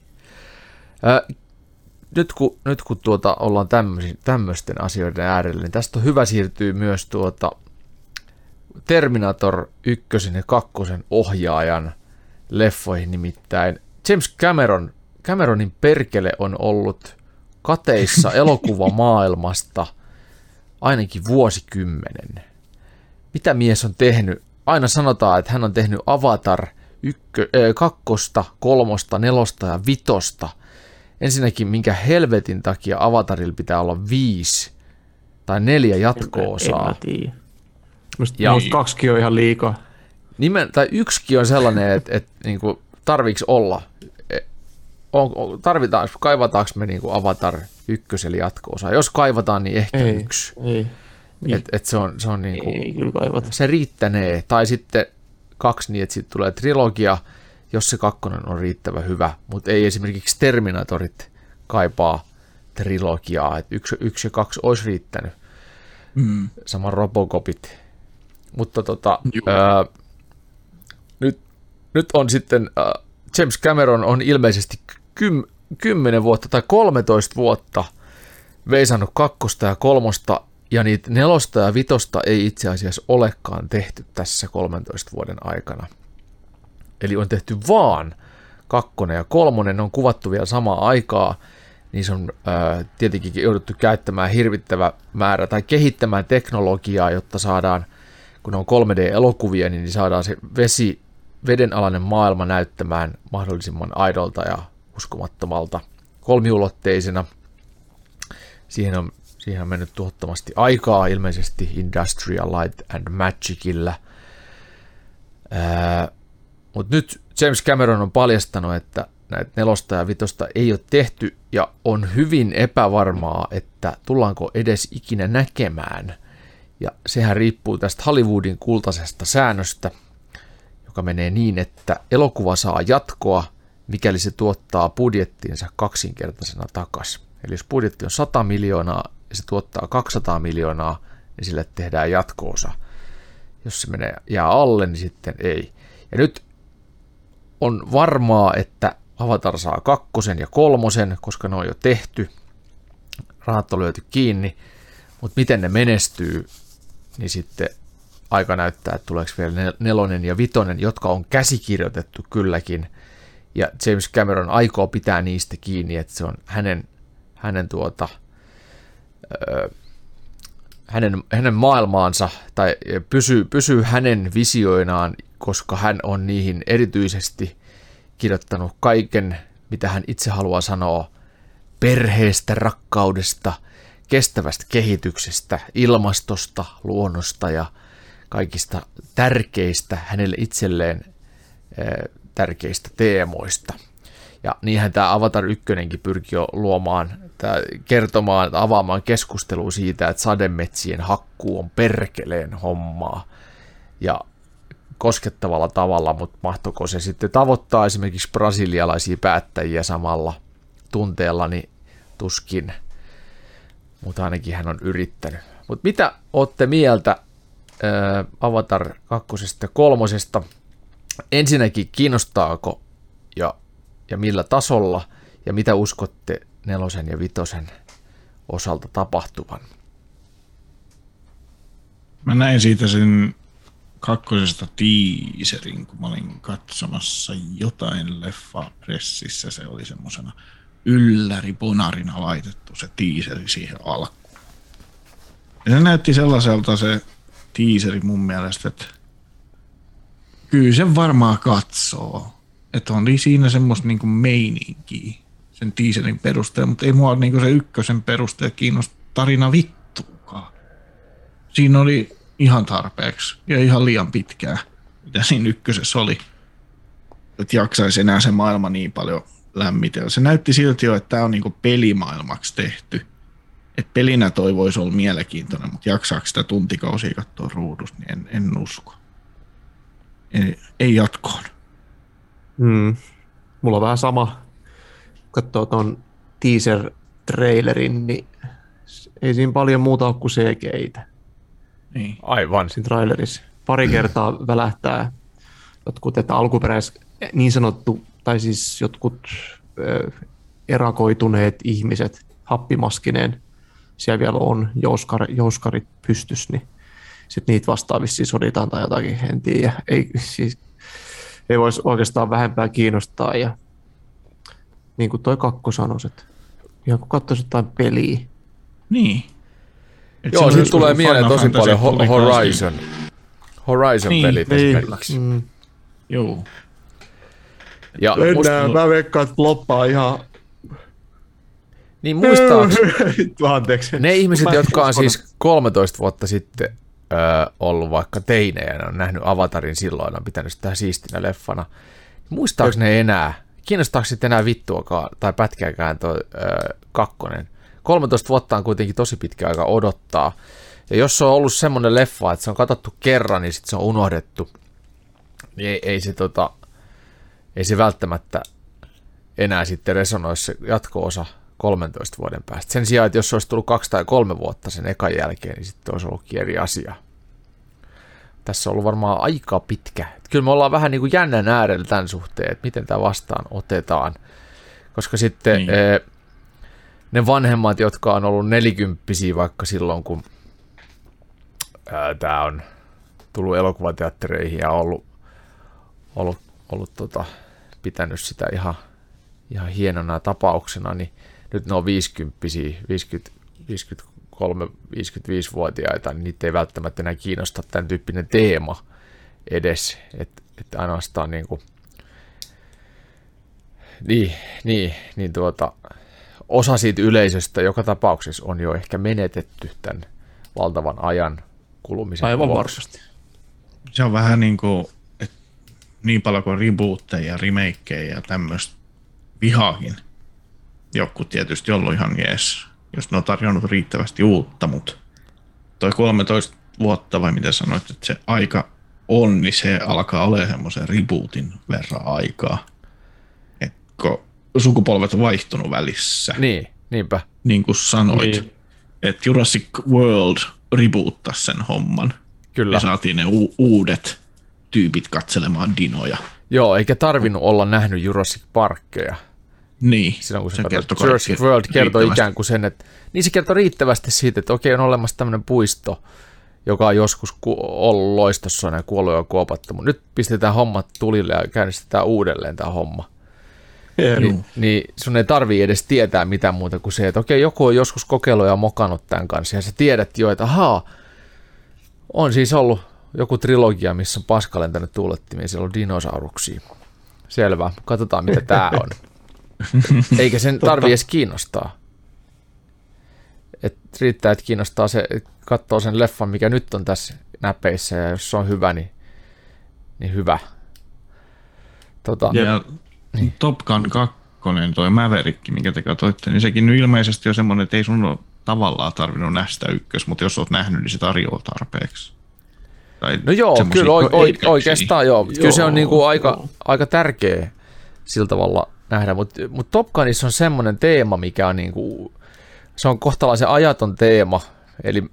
Ö, nyt kun, nyt kun tuota ollaan tämmöisten asioiden äärellä, niin tästä on hyvä siirtyä myös tuota Terminator 1 ja 2 ohjaajan leffoihin nimittäin. James Cameron, Cameronin perkele on ollut kateissa (laughs) elokuvamaailmasta ainakin vuosikymmenen. Mitä mies on tehnyt? Aina sanotaan, että hän on tehnyt Avatar ykkö, äh, kakkosta, kolmosta, nelosta ja vitosta. Ensinnäkin, minkä helvetin takia Avatarilla pitää olla viisi tai neljä En jatko-osaa. mä tiedä. Musta, Ja- musta kaksikin on ihan liikaa. Nimen, tai yksikin on sellainen, että, että niin kuin, tarviiko olla, E, on, on, tarvitaan, kaivataanko me niin kuin Avatar ykkös eli jatko-osa. Jos kaivataan, niin ehkä Ei. yksi. Ei. Niin. Et, et se on, se on niin kuin, Ei kyllä kaivata. se riittänee. Tai sitten kaksi niin, että sitten tulee trilogia, jos se kakkonen on riittävän hyvä. Mutta ei esimerkiksi Terminatorit kaipaa trilogiaa. Et yksi, yksi ja kaksi olisi riittänyt. Mm. Sama Robocopit. Mutta tota. Nyt, on sitten, ää, James Cameron on ilmeisesti kym, 10 vuotta tai 13 vuotta veisannut kakkosta ja kolmosta, ja niitä nelosta ja vitosta ei itse asiassa olekaan tehty tässä 13 vuoden aikana. Eli on tehty vaan kakkonen ja kolmonen, ne on kuvattu vielä samaa aikaa, niin se on ää, tietenkin jouduttu käyttämään hirvittävä määrä tai kehittämään teknologiaa, jotta saadaan, kun ne on 3D-elokuvia, niin saadaan se vesi, vedenalainen maailma näyttämään mahdollisimman aidolta ja uskomattomalta kolmiulotteisena. Siihen on, siihen on mennyt tuhottomasti aikaa, ilmeisesti Industrial Light and Magicillä. Mutta nyt James Cameron on paljastanut, että näitä nelosta ja vitosta ei ole tehty ja on hyvin epävarmaa, että tullaanko edes ikinä näkemään. Ja sehän riippuu tästä Hollywoodin kultaisesta säännöstä, joka menee niin, että elokuva saa jatkoa, mikäli se tuottaa budjettinsa kaksinkertaisena takaisin. Eli jos budjetti on 100 miljoonaa ja se tuottaa 200 miljoonaa, niin sille tehdään jatkoosa. Jos se menee jää alle, niin sitten ei. Ja nyt on varmaa, että Avatar saa kakkosen ja kolmosen, koska ne on jo tehty. Rahat on lyöty kiinni, mutta miten ne menestyy, niin sitten aika näyttää, että tuleeko vielä nel- nelonen ja vitonen, jotka on käsikirjoitettu kylläkin. Ja James Cameron aikoo pitää niistä kiinni, että se on hänen, hänen tuota, hänen, hänen maailmaansa tai pysyy, pysyy hänen visioinaan, koska hän on niihin erityisesti kirjoittanut kaiken, mitä hän itse haluaa sanoa perheestä, rakkaudesta, kestävästä kehityksestä, ilmastosta, luonnosta ja kaikista tärkeistä hänelle itselleen eh, tärkeistä teemoista. Ja niinhän tämä Avatar 1 pyrkii jo luomaan, tää, kertomaan, avaamaan keskustelua siitä, että sademetsien hakkuu on perkeleen hommaa. Ja koskettavalla tavalla, mutta mahtoiko se sitten tavoittaa esimerkiksi brasilialaisia päättäjiä samalla tunteella, niin tuskin. Mutta ainakin hän on yrittänyt. Mutta mitä olette mieltä ää, Avatar 2 ja 3? Ensinnäkin kiinnostaako ja, ja millä tasolla ja mitä uskotte nelosen ja vitosen osalta tapahtuvan? Mä näin siitä sen kakkosesta teaserin, kun mä olin katsomassa jotain leffaa pressissä. Se oli semmosena ylläri ponarina laitettu se teaseri siihen alkuun. Ja se näytti sellaiselta se teaseri mun mielestä, että kyllä sen varmaan katsoo. Että on siinä semmoista niinku meininkiä sen teaserin perusteella, mutta ei mua niinku se ykkösen perusteella kiinnosta tarina vittuukaan. Siinä oli ihan tarpeeksi ja ihan liian pitkää, mitä siinä ykkösessä oli. Että jaksaisi enää se maailma niin paljon lämmitellä. Se näytti silti jo, että tämä on niinku pelimaailmaksi tehty. Et pelinä toi voisi olla mielenkiintoinen, mutta jaksaako sitä tuntikausia katsoa ruudusta, niin en, en usko. Ei, ei jatkoon. Hmm. Mulla on vähän sama, katsoo tuon teaser-trailerin, niin ei siinä paljon muuta ole kuin CGI-tä Niin. Aivan. siinä trailerissa. Pari kertaa välähtää jotkut, että alkuperäis niin sanottu, tai siis jotkut ö, erakoituneet ihmiset happimaskineen, siellä vielä on jouskar, jouskarit pystys, niin sitten niitä vastaan vissiin soditaan tai jotakin, en tiedä. Ei, siis, ei voisi oikeastaan vähempää kiinnostaa ja niin kuin toi kakko sanoisi, että ihan kun katsoisi jotain peliä, Niin. Et Joo, joskus, tulee kun mieleen tosi paljon Ho- Horizon. Horizon-pelit Niin, esimerkiksi. mm. Joo. Ja Mennään, muist, mä veikkaan, että floppaa ihan... niin muistaakseni (laughs) Anteeksi. ne ihmiset, Mä jotka on siis 13 vuotta sitten ö, ollut vaikka teinejä, ne on nähnyt Avatarin silloin, on pitänyt sitä siistinä leffana. Muistaako ne enää, kiinnostaako sitten enää vittuakaan tai pätkääkään tuo ö, kakkonen? 13 vuotta on kuitenkin tosi pitkä aika odottaa. Ja jos se on ollut semmoinen leffa, että se on katsottu kerran, niin sitten se on unohdettu, niin ei, ei se tota, ei se välttämättä enää sitten resonoi se jatko-osa 13 vuoden päästä. Sen sijaan, että jos se olisi tullut kaksi tai kolme vuotta sen ekan jälkeen, niin sitten olisi ollutkin eri asia. Tässä on ollut varmaan aika pitkä. Kyllä me ollaan vähän niin kuin jännän äärellä tämän suhteen, että miten tämä vastaan otetaan. Koska sitten Niin. niin. ne vanhemmat, jotka on ollut nelikymppisiä vaikka silloin, kun tämä on tullut elokuvateattereihin ja ollut, ollut, ollut tota, pitänyt sitä ihan, ihan hienona tapauksena, niin nyt ne on 50 50, 53, 55-vuotiaita, niin niitä ei välttämättä enää kiinnosta tämän tyyppinen teema edes, että et ainoastaan niin kuin, niin, niin, niin tuota, osa siitä yleisöstä joka tapauksessa on jo ehkä menetetty tämän valtavan ajan kulumisen Aivan vuoksi. varmasti. Se on vähän niin kuin, että niin paljon kuin rebootteja, remakeja ja tämmöistä vihaakin. Joku tietysti ollut ihan jees, jos ne on tarjonnut riittävästi uutta, mutta toi 13 vuotta vai mitä sanoit, että se aika on, niin se alkaa olemaan semmoisen rebootin verran aikaa. Et kun sukupolvet on vaihtunut välissä, Niin, niinpä. niin kuin sanoit, Niin. niin. että Jurassic World reboottasi sen homman. Kyllä. Ja saatiin ne u- uudet tyypit katselemaan dinoja. Joo, eikä tarvinnut olla nähnyt Jurassic Parkkeja. Niin, Silloin kun se, kertoi Jurassic World riittävästi. ikään kuin sen, että niin se kertoi riittävästi siitä, että okei on olemassa tämmöinen puisto, joka on joskus ku- ollut loistossa ja kuollut ja kuopattu, mutta nyt pistetään hommat tulille ja käynnistetään uudelleen tämä homma. Niin, niin sun ei tarvii edes tietää mitään muuta kuin se, että okei, joku on joskus kokeillut ja mokannut tämän kanssa, ja sä tiedät jo, että ahaa, on siis ollut joku trilogia, missä on paska lentänyt tuulettimia, siellä on dinosauruksia. Selvä, katsotaan mitä tää on. (laughs) (laughs) Eikä sen tarvi edes kiinnostaa. Et riittää, että kiinnostaa se, katsoo sen leffan, mikä nyt on tässä näpeissä, ja jos se on hyvä, niin, niin hyvä. Tota, Ja Top Gun 2, toi Maverick, minkä te katsoitte, niin sekin nyt ilmeisesti on semmoinen, että ei sun ole tavallaan tarvinnut nähdä sitä ykkös, mutta jos oot nähnyt, niin se tarjoaa tarpeeksi. Tai No joo, kyllä o- oikeastaan joo. joo. Kyllä se on niinku aika, aika tärkeä sillä tavalla nähdä, mutta mut Top Gunissa on semmoinen teema, mikä on niinku, se on kohtalaisen ajaton teema, eli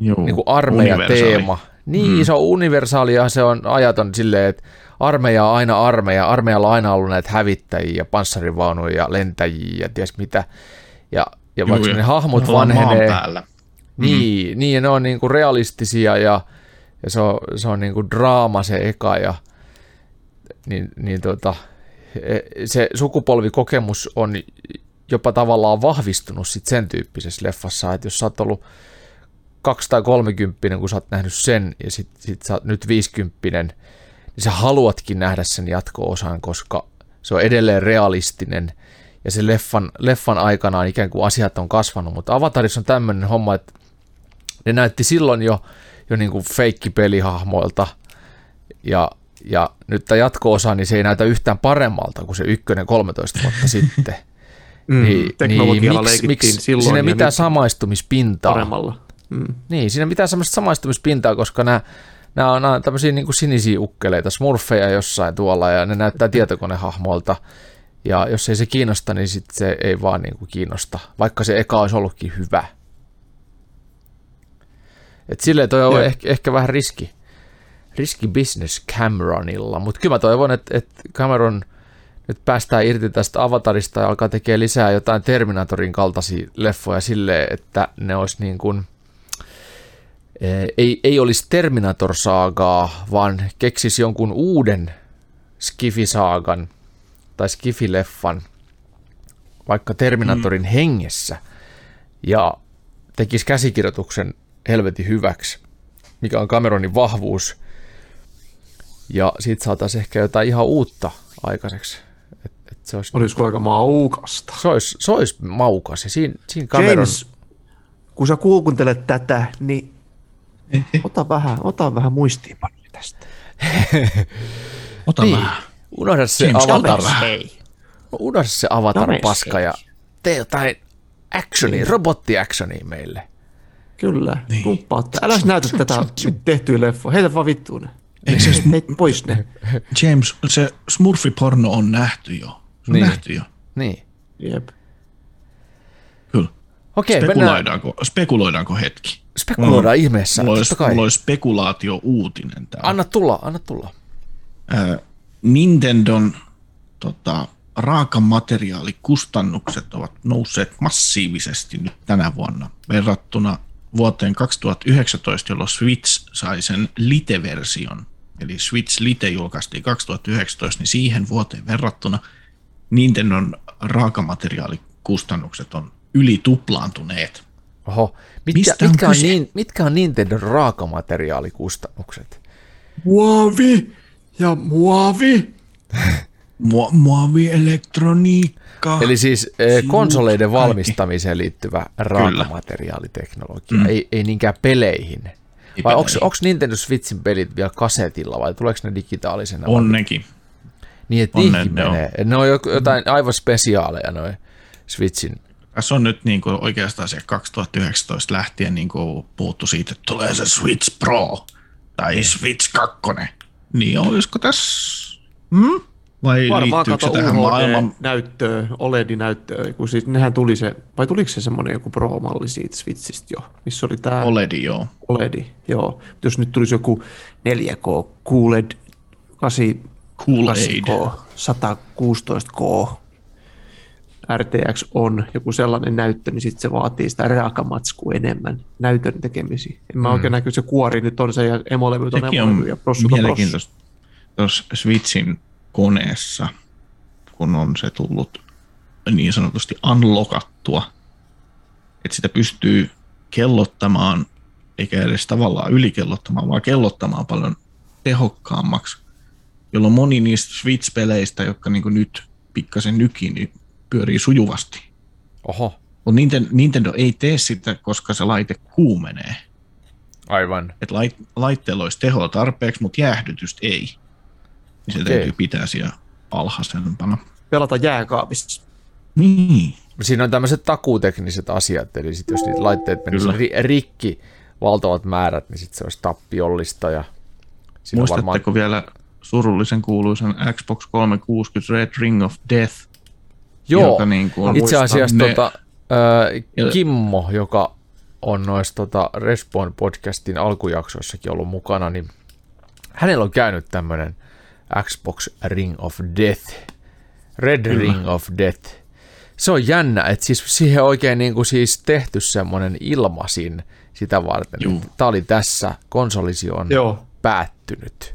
Joo, niinku armeijateema. universaali. Niin, mm. se on universaali ja se on ajaton silleen, että armeija on aina armeija, armeijalla on aina ollut näitä hävittäjiä ja panssarivaunuja ja lentäjiä ja ties mitä. Ja, ja Joo, vaikka ja ne hahmot maan vanhenee, päällä. niin, niin, ja ne on niinku realistisia ja, ja se on, se on niinku draama se eka ja niin, niin tota, se sukupolvikokemus on jopa tavallaan vahvistunut sit sen tyyppisessä leffassa, että jos sä oot ollut 2 tai 30, kun sä oot nähnyt sen ja sit, sit sä oot nyt 50, niin sä haluatkin nähdä sen jatko-osan, koska se on edelleen realistinen. Ja se leffan, leffan aikana ikään kuin asiat on kasvanut, mutta Avatarissa on tämmöinen homma, että ne näytti silloin jo, jo niin kuin feikkipelihahmoilta, ja, ja nyt tämä jatko-osa, niin se ei näytä yhtään paremmalta kuin se ykkönen 13 vuotta (laughs) sitten. Mm, Niin, teknologialla miksi, miksi silloin siinä ei mitään samaistumispintaa. paremmalla. Mm. Niin, siinä ei mitään semmoista samaistumispintaa, koska nämä, nämä on, nämä on tämmöisiä niin kuin sinisiä ukkeleita, smurfeja jossain tuolla, ja ne näyttää tietokonehahmoilta. Ja jos ei se kiinnosta, niin sit se ei vaan niin kuin kiinnosta, vaikka se eka olisi ollutkin hyvä. Et silleen toi on ehkä, ehkä vähän riski, riski business Cameronilla, mutta kyllä mä toivon, että, että Cameron nyt päästään irti tästä avatarista ja alkaa tekemään lisää jotain Terminatorin kaltaisia leffoja silleen, että ne olisi niin kuin, eh, ei, ei olisi Terminator-saagaa, vaan keksisi jonkun uuden Skifi-saagan tai Skifi-leffan vaikka Terminatorin mm. hengessä ja tekisi käsikirjoituksen helvetin hyväksi, mikä on Cameronin vahvuus. Ja siitä saataisiin ehkä jotain ihan uutta aikaiseksi. Et, et se, olisi, Olisiko aika maukasta? se, olisi, se olisi maukas ja siinä, siinä Cameron... James, kun sä kuuntelet tätä, niin ota vähän, ota vähän muistiinpanoja tästä. (laughs) Ota Niin, vähän. unohda se James avatar. Hei. unohda se avatar James paska ja tee jotain actionia, robotti-actionia meille. Kyllä, Niin. niin. kumppaatte. Älä (laughs) näytä tätä (laughs) tehtyä leffoa. Heitä vaan vittuun ne. Eikö se, Heit pois ne. James, se Smurfi-porno on nähty jo. Se on Niin. nähty jo. Niin. Jep. Kyllä. Okei, mennään, Spekuloidaanko, spekuloidaanko hetki? spekuloidaan ihmeessä, Mulla olisi, mulla olisi spekulaatio-uutinen täällä. Anna tulla, anna tulla. Ää, Nintendon tota, raakamateriaalikustannukset ovat nousseet massiivisesti nyt tänä vuonna verrattuna vuoteen 2019, jolloin Switch sai sen Lite-version. Eli Switch Lite julkaistiin 2019, niin siihen vuoteen verrattuna Nintendon raakamateriaalikustannukset on yli tuplaantuneet. Oho, mitkä, Mistä on mitkä, on niin, mitkä on Nintendo raakamateriaalikustannukset? Muovi ja muovi. (laughs) Mua, muovielektroniikka. Eli siis eh, konsoleiden kaikki. valmistamiseen liittyvä raakamateriaaliteknologia, Mm. ei, ei niinkään peleihin. Vai onko Nintendo Switchin pelit vielä kasetilla vai tuleeko ne digitaalisena? On nekin. Niin, että on niihin ne, ne on. menee. Ne on jo- jotain aivan spesiaaleja noin Switchin. Tässä on nyt niin kuin oikeastaan se 2019 lähtien niin kuin puhuttu siitä, että tulee se Switch Pro tai Switch 2. Niin olisiko tässä... Hmm? Vai Varmaan kato se tähän maailman... UHD-näyttöä, OLED-näyttöä, kun siis nehän tuli se, vai tuliko se semmoinen joku Pro-malli siitä Switchistä jo, missä oli tämä OLED, joo. OLED, joo. Jos nyt tulisi joku 4K QLED 8 Kool-Aid. 8K, 116K, RTX on joku sellainen näyttö, niin sitten se vaatii sitä raakamatskua enemmän näytön tekemisiä. En mä oikein näky, se kuori nyt on se ja emolevyt on emolevy ja prossut on prossu. mielenkiintoista tuossa Switchin koneessa, kun on se tullut niin sanotusti unlockattua, että sitä pystyy kellottamaan, eikä edes tavallaan ylikellottamaan, vaan kellottamaan paljon tehokkaammaksi, jolloin moni niistä Switch-peleistä, jotka niin nyt pikkasen nykii, niin pyörii sujuvasti. Oho, Mutta Nintendo, Nintendo ei tee sitä, koska se laite kuumenee. aivan. Että lait, laitteella olisi tehoa tarpeeksi, mutta jäähdytystä ei. Niin se täytyy pitää siellä alhaisempana. Pelata jääkaapissa. Niin. Siinä on tämmöiset takuutekniset asiat, eli sit jos niitä laitteet menisivät ri- rikki valtavat määrät, niin sitten se olisi tappiollista. Ja Muistatteko varmaan, vielä surullisen kuuluisen Xbox 360 Red Ring of Death? joo, joka niin kuin, itse asiassa ne- tota, Ja- Kimmo, joka on noissa tota, Respawn podcastin alkujaksoissakin ollut mukana, niin hänellä on käynyt tämmöinen Xbox Ring of Death, Red Kyllä. Ring of Death. Se on jännä, että siis siihen oikein niin kuin siis tehty semmoinen ilmasin sitä varten. Juu. Tämä oli tässä, konsolisi on Joo. päättynyt.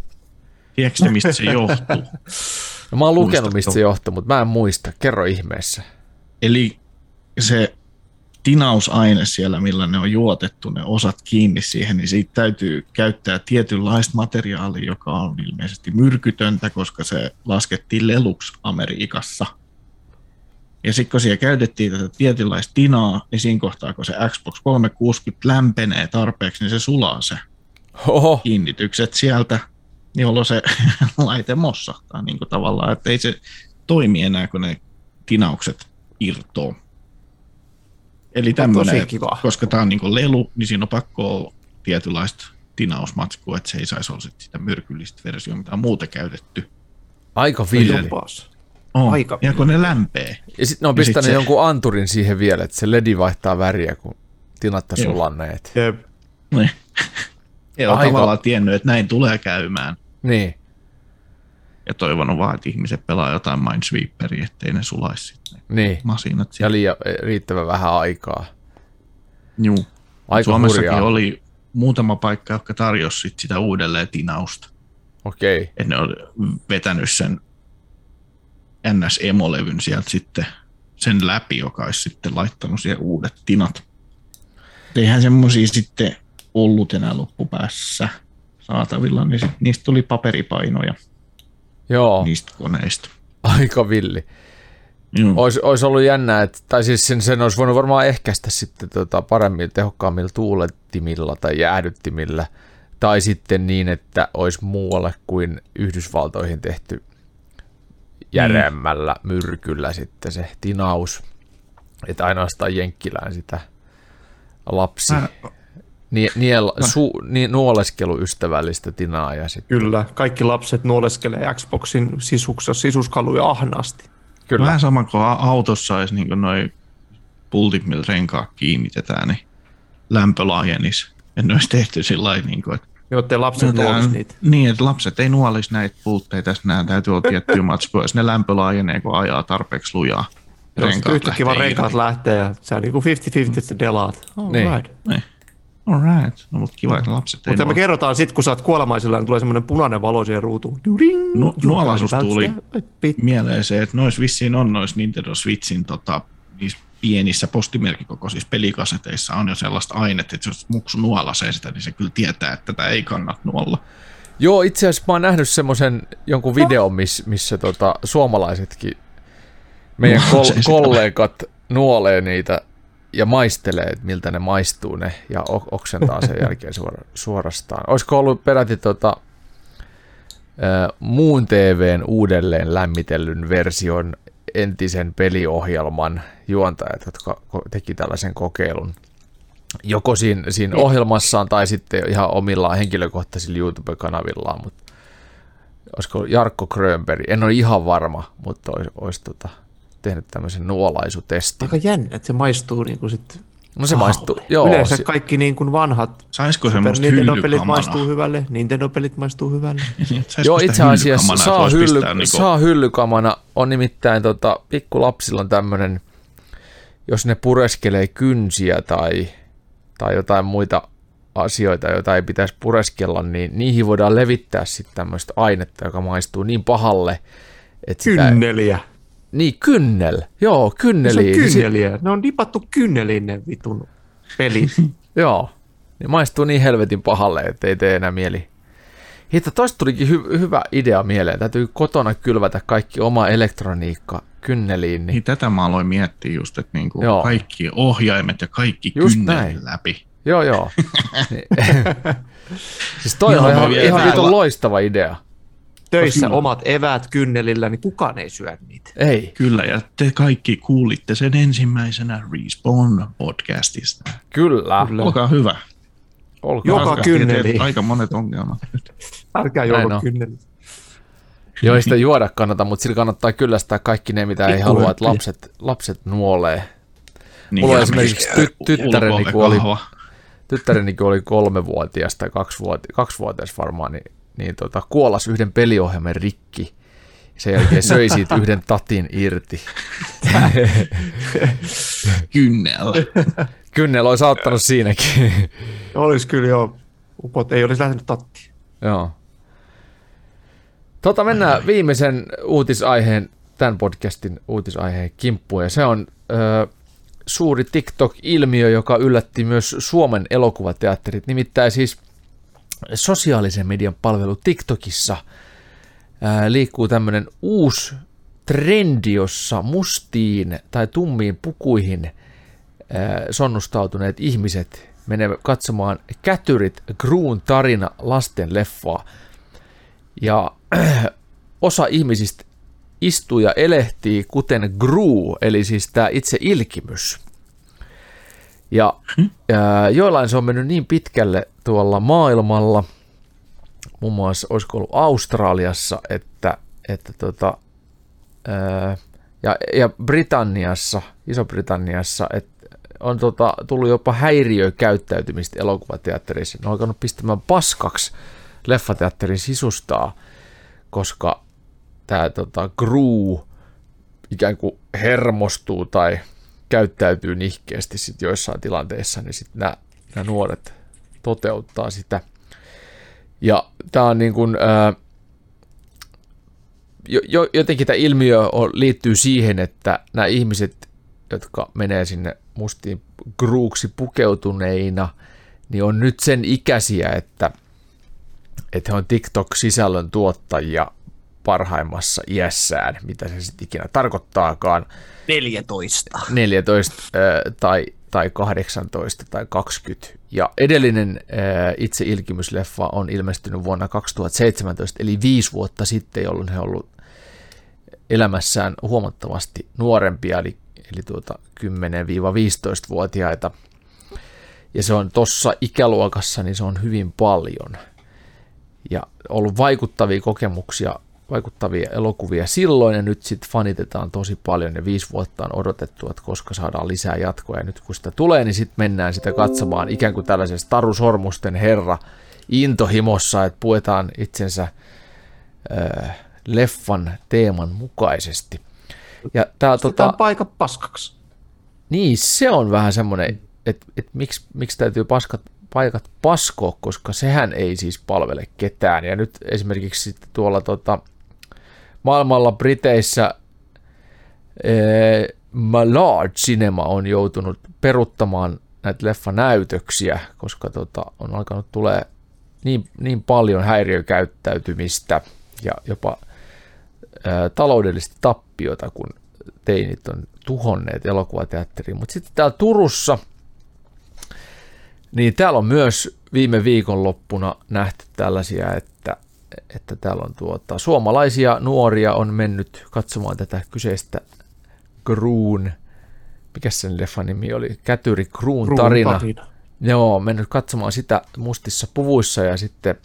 Tiedätkö mistä se johtuu? No, mä oon lukenut, mistä se johtuu, mutta mä en muista. Kerro ihmeessä. Eli se tinausaine siellä, millä ne on juotettu ne osat kiinni siihen, niin siitä täytyy käyttää tietynlaista materiaalia, joka on ilmeisesti myrkytöntä, koska se laskettiin leluksi Amerikassa. Ja sitten kun siellä käytettiin tätä tietynlaista tinaa, niin siinä kohtaa, kun se Xbox 360 lämpenee tarpeeksi, niin se sulaa se Oho, kiinnitykset sieltä, jolloin se (laughs) laite mossahtaa niin kuin tavallaan, että ei se toimi enää, kun ne tinaukset irtoo. Eli tämmöinen, tosi kiva. koska tämä on niin lelu, niin siinä on pakko olla tietynlaista tinausmatskua, että se ei saisi olla sit sitä myrkyllistä versiota, mitä on muuten käytetty. aika. Jopas. Oh, Aika ja kun ne lämpee. Ja sitten ne on pistänyt se- jonkun anturin siihen vielä, että se ledi vaihtaa väriä, kun tinatta sulanneet. Jep. Niin. Ja on Aika- tavallaan tiennyt, että näin tulee käymään. Niin. Ja toivonut vaan, että ihmiset pelaa jotain Minesweeperia, ettei ne sulaisi Niin. masinat. Ja siellä. liian, riittävän vähän aikaa. Juu. Aika Suomessakin hurjaa. oli muutama paikka, joka tarjosi sit sitä uudelleen tinausta. Okei. Okay. Että ne oli vetänyt sen NS-emolevyn sieltä sitten sen läpi, joka olisi sitten laittanut siihen uudet tinat. Eihän semmoisia sitten ollut enää loppupäässä saatavilla, niin sit niistä tuli paperipainoja Joo, niistä koneista. aika villi. Joo. Ois, ois ollut jännää, että, tai siis sen, sen olisi voinut varmaan ehkäistä sitten tota paremmin, tehokkaammilla tuulettimilla tai jäädyttimillä, tai sitten niin, että olisi muualle kuin Yhdysvaltoihin tehty järeämmällä myrkyllä sitten se tinaus, että ainoastaan Jenkkilään sitä lapsi, Mä- nie, niel, su, ni, nuoleskeluystävällistä tinaa ja sitten, Kyllä, kaikki lapset nuoleskelee Xboxin sisuksessa sisuskaluja ahnaasti. kyllä, Vähän sama kuin autossa olisi niin noin pultit, millä renkaat kiinnitetään, niin lämpö laajenisi. Ja ne olisi tehty sillä lailla, niin kuin, että Jottei lapset nuolisi niitä. Niin, että lapset ei nuolisi näitä pultteita, tässä nämä täytyy olla tiettyä (laughs) matskua, jos ne lämpö laajenee, kun ajaa tarpeeksi lujaa. Jos Renkaat yhtäkkiä vaan lähtee renkaat lähtee ja se on niinku 50-50 että delaat. All Niin. right. Niin. All right. No, mutta kiva, että lapset ei Mutta me kerrotaan sitten, kun sä oot kuolemaisilla, niin tulee semmoinen punainen valo siihen ruutuun. During. Nu- nuolaisuus tuli. Mieleen se, että noissa vissiin on noissa Nintendo Switchin tota, niissä pienissä postimerkikokoisissa pelikaseteissa on jo sellaista ainetta, että jos muksu nuolasee sitä, niin se kyllä tietää, että tätä ei kannata nuolla. Joo, itse asiassa mä oon nähnyt semmoisen jonkun videon, miss, missä tota, suomalaisetkin meidän kol- kollegat nuolee niitä ja maistelee, että miltä ne maistuu ne ja oksentaa sen (laughs) jälkeen suora- suorastaan. Olisiko ollut peräti tota, muun TVn uudelleen lämmitellyn version entisen peliohjelman juontajat, jotka teki tällaisen kokeilun? Joko siinä, siinä ohjelmassaan tai sitten ihan omillaan henkilökohtaisilla YouTube-kanavillaan, mutta olisiko Jarkko Grönberg, en ole ihan varma, mutta olisi, olisi tota, tehnyt tämmöisen nuolaisutestin. Aika jännä, että se maistuu niinku sit No se maistuu, joo, Yleensä si- kaikki niin kuin vanhat Saisiko Super semmoista Nintendo-pelit maistuu hyvälle, Nintendo-pelit maistuu hyvälle. (laughs) Joo itse asiassa saa, hylly, niinku- saa hyllykamana, on nimittäin tota, pikkulapsilla on tämmöinen, jos ne pureskelee kynsiä tai, tai jotain muita asioita, joita ei pitäisi pureskella, niin niihin voidaan levittää sitten tämmöistä ainetta, joka maistuu niin pahalle, että sitä, Kynneliä. Niin, kynnel. Joo, Se on. Niin kynneliä. Ne on dipattu kynneliin ne vitun pelit. (laughs) Joo. Niin maistuu niin helvetin pahalle, että ei tee enää mieli. Hitto, tosta tulikin hy- hyvä idea mieleen. Täytyy kotona kylvätä kaikki oma elektroniikka kynneliin. Niin. Niin tätä mä aloin miettiä just, että niinku kaikki ohjaimet ja kaikki Just näin. läpi. Joo, joo. (laughs) Niin. (laughs) siis toi on ihan, ihan vitun loistava idea. Töissä Kyllä. omat eväät kynnelillä, niin kukaan ei syö niitä. Ei, Kyllä, ja te kaikki kuulitte sen ensimmäisenä Respawn podcastista. kyllä. Kyllä. Olkaa hyvä. Olkaa Joka hyvä. kynneli. Aika monet ongelmat. Älkää on. kynneliin. Joo, ei sitä juoda kannata, mutta sillä kannattaa kyllästää kaikki ne, mitä ei Pikku halua, että lapset, lapset nuolee. Niin, Mulla esimerkiksi ty- tyttäreni, kun oli- tyttäreni kun oli kolmevuotias tai kaksivuoti, kaksivuotias varmaan, niin, niin tota, kuolas yhden peliohjelman rikki. Sen jälkeen söi siitä yhden tatin irti. (laughs) Kynnel. Kynnel olisi auttanut siinäkin. Olisi kyllä jo. Upot ei olisi lähtenyt tattiin. Joo. Tota, mennään viimeisen uutisaiheen, tämän podcastin uutisaiheen kimppuun, ja se on ö, suuri TikTok-ilmiö, joka yllätti myös Suomen elokuvateatterit. Nimittäin siis sosiaalisen median palvelu TikTokissa ää, liikkuu tämmöinen uusi trendi, jossa mustiin tai tummiin pukuihin sonnustautuneet ihmiset menevät katsomaan Kätyrit Gruun tarina lasten leffaa. Ja (clears throat) osa ihmisistä istuu ja elehtii kuten Gru, eli siis tämä itse ilkimys. Ja, ja joillain se on mennyt niin pitkälle tuolla maailmalla, muun muassa olisiko ollut Australiassa, että, että tota, ää, ja, ja Britanniassa, Iso-Britanniassa, että on tota, tullut jopa häiriökäyttäytymistä elokuvateatterissa. Ne on alkanut pistämään paskaksi leffateatterin sisustaa, koska tämä tota, Gru ikään kuin hermostuu tai käyttäytyy nihkeästi sit joissain tilanteissa, niin sitten nämä, nämä nuoret toteuttaa sitä. Ja tämä on niin kuin, ää, jo, jotenkin tämä ilmiö on, liittyy siihen, että nämä ihmiset, jotka menee sinne mustiin gruuksi pukeutuneina, niin on nyt sen ikäisiä, että, että he on TikTok-sisällön tuottajia parhaimmassa iässään, mitä se sitten ikinä tarkoittaakaan. 14. 14 äh, tai, tai 18 tai 20. Ja edellinen äh, itse ilkimysleffa on ilmestynyt vuonna 2017, eli viisi vuotta sitten, jolloin he ollut elämässään huomattavasti nuorempia, eli, eli tuota 10-15-vuotiaita. Ja se on tuossa ikäluokassa, niin se on hyvin paljon. Ja ollut vaikuttavia kokemuksia vaikuttavia elokuvia silloin, ja nyt sitten fanitetaan tosi paljon, ja viisi vuotta on odotettu, että koska saadaan lisää jatkoa, ja nyt kun sitä tulee, niin sitten mennään sitä katsomaan ikään kuin tällaisesta tarusormusten herra intohimossa, että puetaan itsensä äh, leffan teeman mukaisesti. Ja tää, tota, paikka paskaksi. Niin, se on vähän semmoinen, että et miksi, miksi täytyy paskat, paikat paskoa, koska sehän ei siis palvele ketään. Ja nyt esimerkiksi sitten tuolla tota, maailmalla Briteissä ee, Large Cinema on joutunut peruttamaan näitä leffanäytöksiä, koska tota, on alkanut tulee niin, niin paljon häiriökäyttäytymistä ja jopa ää, taloudellista tappiota, kun teinit on tuhonneet elokuvateatteriin. Mutta sitten täällä Turussa, niin täällä on myös viime viikonloppuna nähty tällaisia, että että täällä on tuota, suomalaisia nuoria on mennyt katsomaan tätä kyseistä Kruun, mikä sen leffan nimi oli, Kätyri Kruun tarina. tarina. Joo, mennyt katsomaan sitä mustissa puvuissa ja sitten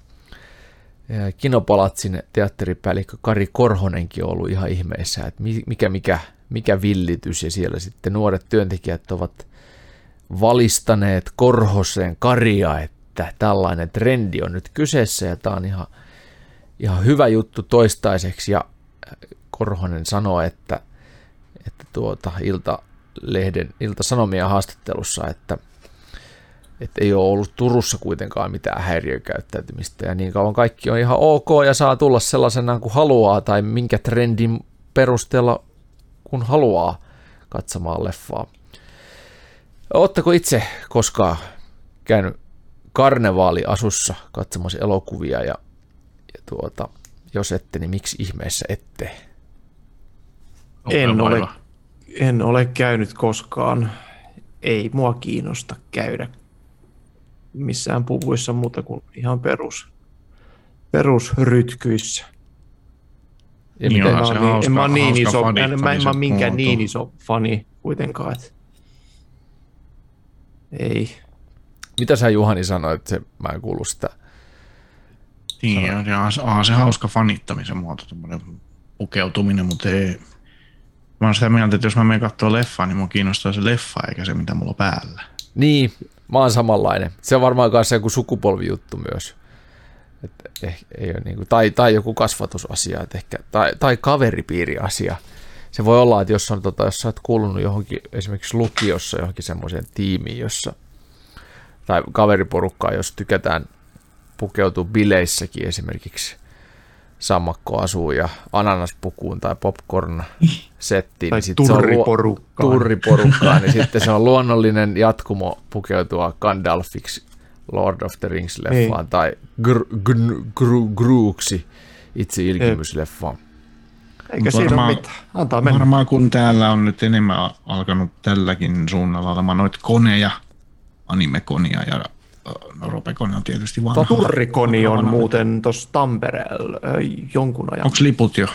Kinopalatsin teatteripäällikkö Kari Korhonenkin on ollut ihan ihmeessä, että mikä, mikä, mikä villitys ja siellä sitten nuoret työntekijät ovat valistaneet Korhoseen Karia, että tällainen trendi on nyt kyseessä ja tämä on ihan ihan hyvä juttu toistaiseksi ja Korhonen sanoi, että, että tuota Ilta-lehden, Ilta-Sanomien haastattelussa, että, että ei ole ollut Turussa kuitenkaan mitään häiriökäyttäytymistä ja niin kauan kaikki on ihan ok ja saa tulla sellaisena kuin haluaa tai minkä trendin perusteella kun haluaa katsomaan leffaa. Oletteko itse koskaan käynyt karnevaaliasussa katsomassa elokuvia ja tuota, jos ette, niin miksi ihmeessä ette? En ole, en ole käynyt koskaan. Ei mua kiinnosta käydä missään puvuissa muuta kuin ihan perus, perusrytkyissä. En, niin mä, se niin, hauska, en mä niin iso, fani, en, mä, en mä minkään niin iso fani kuitenkaan. Että ei. Mitä sä Juhani sanoit, että se, mä en kuulu sitä niin, ja, ja onhan se hauska fanittamisen muoto, pukeutuminen, mutta ei, mä oon sitä mieltä, että jos mä menen katsoa leffaa, niin mua kiinnostaa se leffa eikä se, mitä mulla on päällä. Niin, mä oon samanlainen. Se on varmaan kanssa joku sukupolvijuttu myös. Et eh, ei ole niinku, tai, tai joku kasvatusasia, et ehkä, tai, tai kaveripiiriasia. Se voi olla, että jos, on, tota, jos sä oot kuulunut johonkin esimerkiksi lukiossa johonkin semmoiseen tiimiin, jossa, tai kaveriporukkaa, jos tykätään pukeutuu bileissäkin esimerkiksi sammakkoasuun ja ananaspukuun tai popcorn settiin. Tai niin turriporukkaan. Se on turriporukkaan, niin sitten se on luonnollinen jatkumo pukeutua Gandalfiksi Lord of the Rings-leffaan Ei. tai gr- gr- gr- Gruuksi itse ilkimysleffaan. Eikä siinä Varmaan- ole mitään. Antaa mennä. Varmaan kun täällä on nyt enemmän alkanut tälläkin suunnalla olemaan noita koneja, animekonia ja no Robekone on tietysti vanha. Turrikoni on vanha. muuten tuossa Tampereella jonkun ajan. Onko liput jo?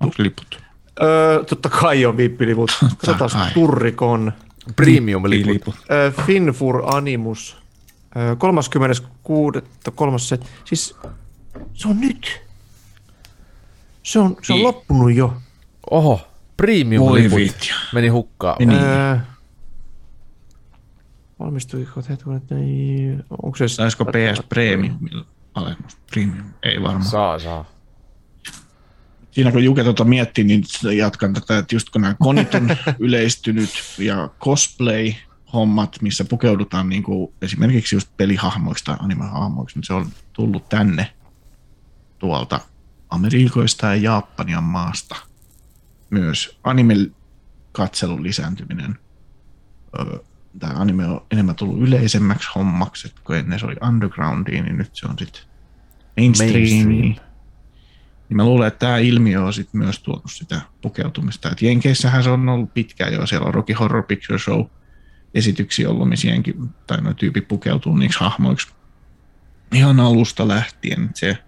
Onko liput? Öö, totta kai on vippiliput. Katsotaan. Turrikon. Premium-liput. Öö, Finfur Animus. Öö, 36. Kolmas set. Siis se on nyt. Se on, se on Niin. loppunut jo. Oho, premium-liput meni hukkaan. Meni. Niin. Öö, valmistuiko hetken, ei, onko se... Saisiko PS Premium alennus? Premium? Ei varmaan. Saa, saa. Siinä kun Juke tuota miettii, niin jatkan tätä, että just kun nämä konit on (laughs) yleistynyt ja cosplay-hommat, missä pukeudutaan niin kuin esimerkiksi just pelihahmoiksi tai animehahmoiksi, niin se on tullut tänne tuolta Amerikoista ja Japanian maasta. Myös anime-katselun lisääntyminen. Öö, Tämä anime on enemmän tullut yleisemmäksi hommaksi, että kun ennen se oli undergroundia, niin nyt se on sitten mainstreamia. Mainstream. Niin mä luulen, että tämä ilmiö on sit myös tuonut sitä pukeutumista. Et Jenkeissähän se on ollut pitkään jo, siellä on Rocky Horror Picture Show esityksiä ollut, missä jenki, tai no tyyppi pukeutuu niiksi hahmoiksi ihan alusta lähtien. Se,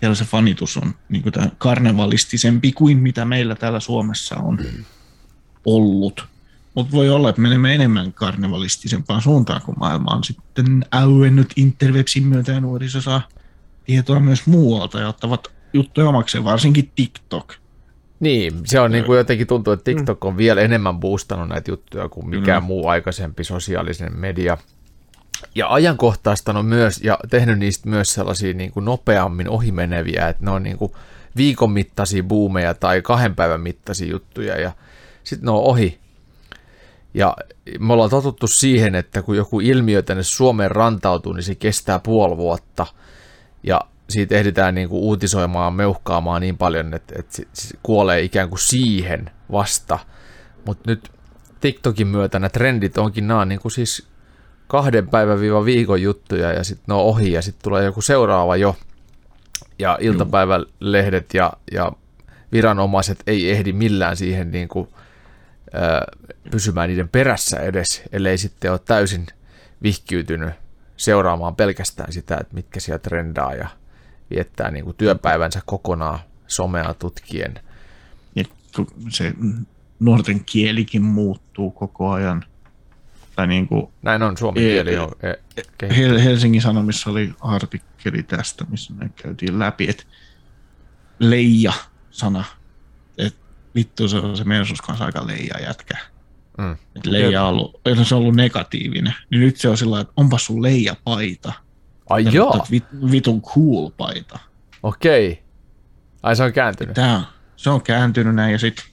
siellä se fanitus on niin tää karnevalistisempi kuin mitä meillä täällä Suomessa on ollut. Mutta voi olla, että menemme enemmän karnevalistisempaan suuntaan, kun maailma on sitten auennut interwebsin myötä ja nuoriso saa tietoa myös muualta ja ottavat juttuja omakseen, varsinkin TikTok. Niin, se on niin kuin jotenkin tuntuu, että TikTok on vielä enemmän boostannut näitä juttuja kuin mikään Kyllä. muu aikaisempi sosiaalinen media. Ja ajankohtaistanut myös ja tehnyt niistä myös sellaisia niin kuin nopeammin ohimeneviä, että ne on niin kuin viikon mittaisia boomeja tai kahden päivän mittaisia juttuja ja sitten ne on ohi. Ja me ollaan totuttu siihen, että kun joku ilmiö tänne Suomeen rantautuu, niin se kestää puoli vuotta. Ja siitä ehditään niin kuin uutisoimaan, meuhkaamaan niin paljon, että, että se, kuolee ikään kuin siihen vasta. Mutta nyt TikTokin myötä nämä trendit onkin nämä on niin kuin siis kahden päivän viiva viikon juttuja ja sitten ne on ohi ja sitten tulee joku seuraava jo. Ja iltapäivälehdet ja, ja viranomaiset ei ehdi millään siihen niin kuin, pysymään niiden perässä edes, ellei sitten ole täysin vihkiytynyt seuraamaan pelkästään sitä, että mitkä siellä trendaa ja viettää niin kuin työpäivänsä kokonaan somea tutkien. Ja kun se nuorten kielikin muuttuu koko ajan. Tai niin kuin Näin on, suomen Ei, kieli on e- Helsingin Sanomissa oli artikkeli tästä, missä me käytiin läpi, että leija-sana, vittu se on se Mersus kanssa aika leija jätkä. Mm. Et leija on ollut, ei, se on ollut negatiivinen, niin nyt se on sillä että onpa sun leija paita. Ai Ja joo, Vit, vitun cool paita. okei. Ai se on kääntynyt. Tää, on- se on kääntynyt näin ja sitten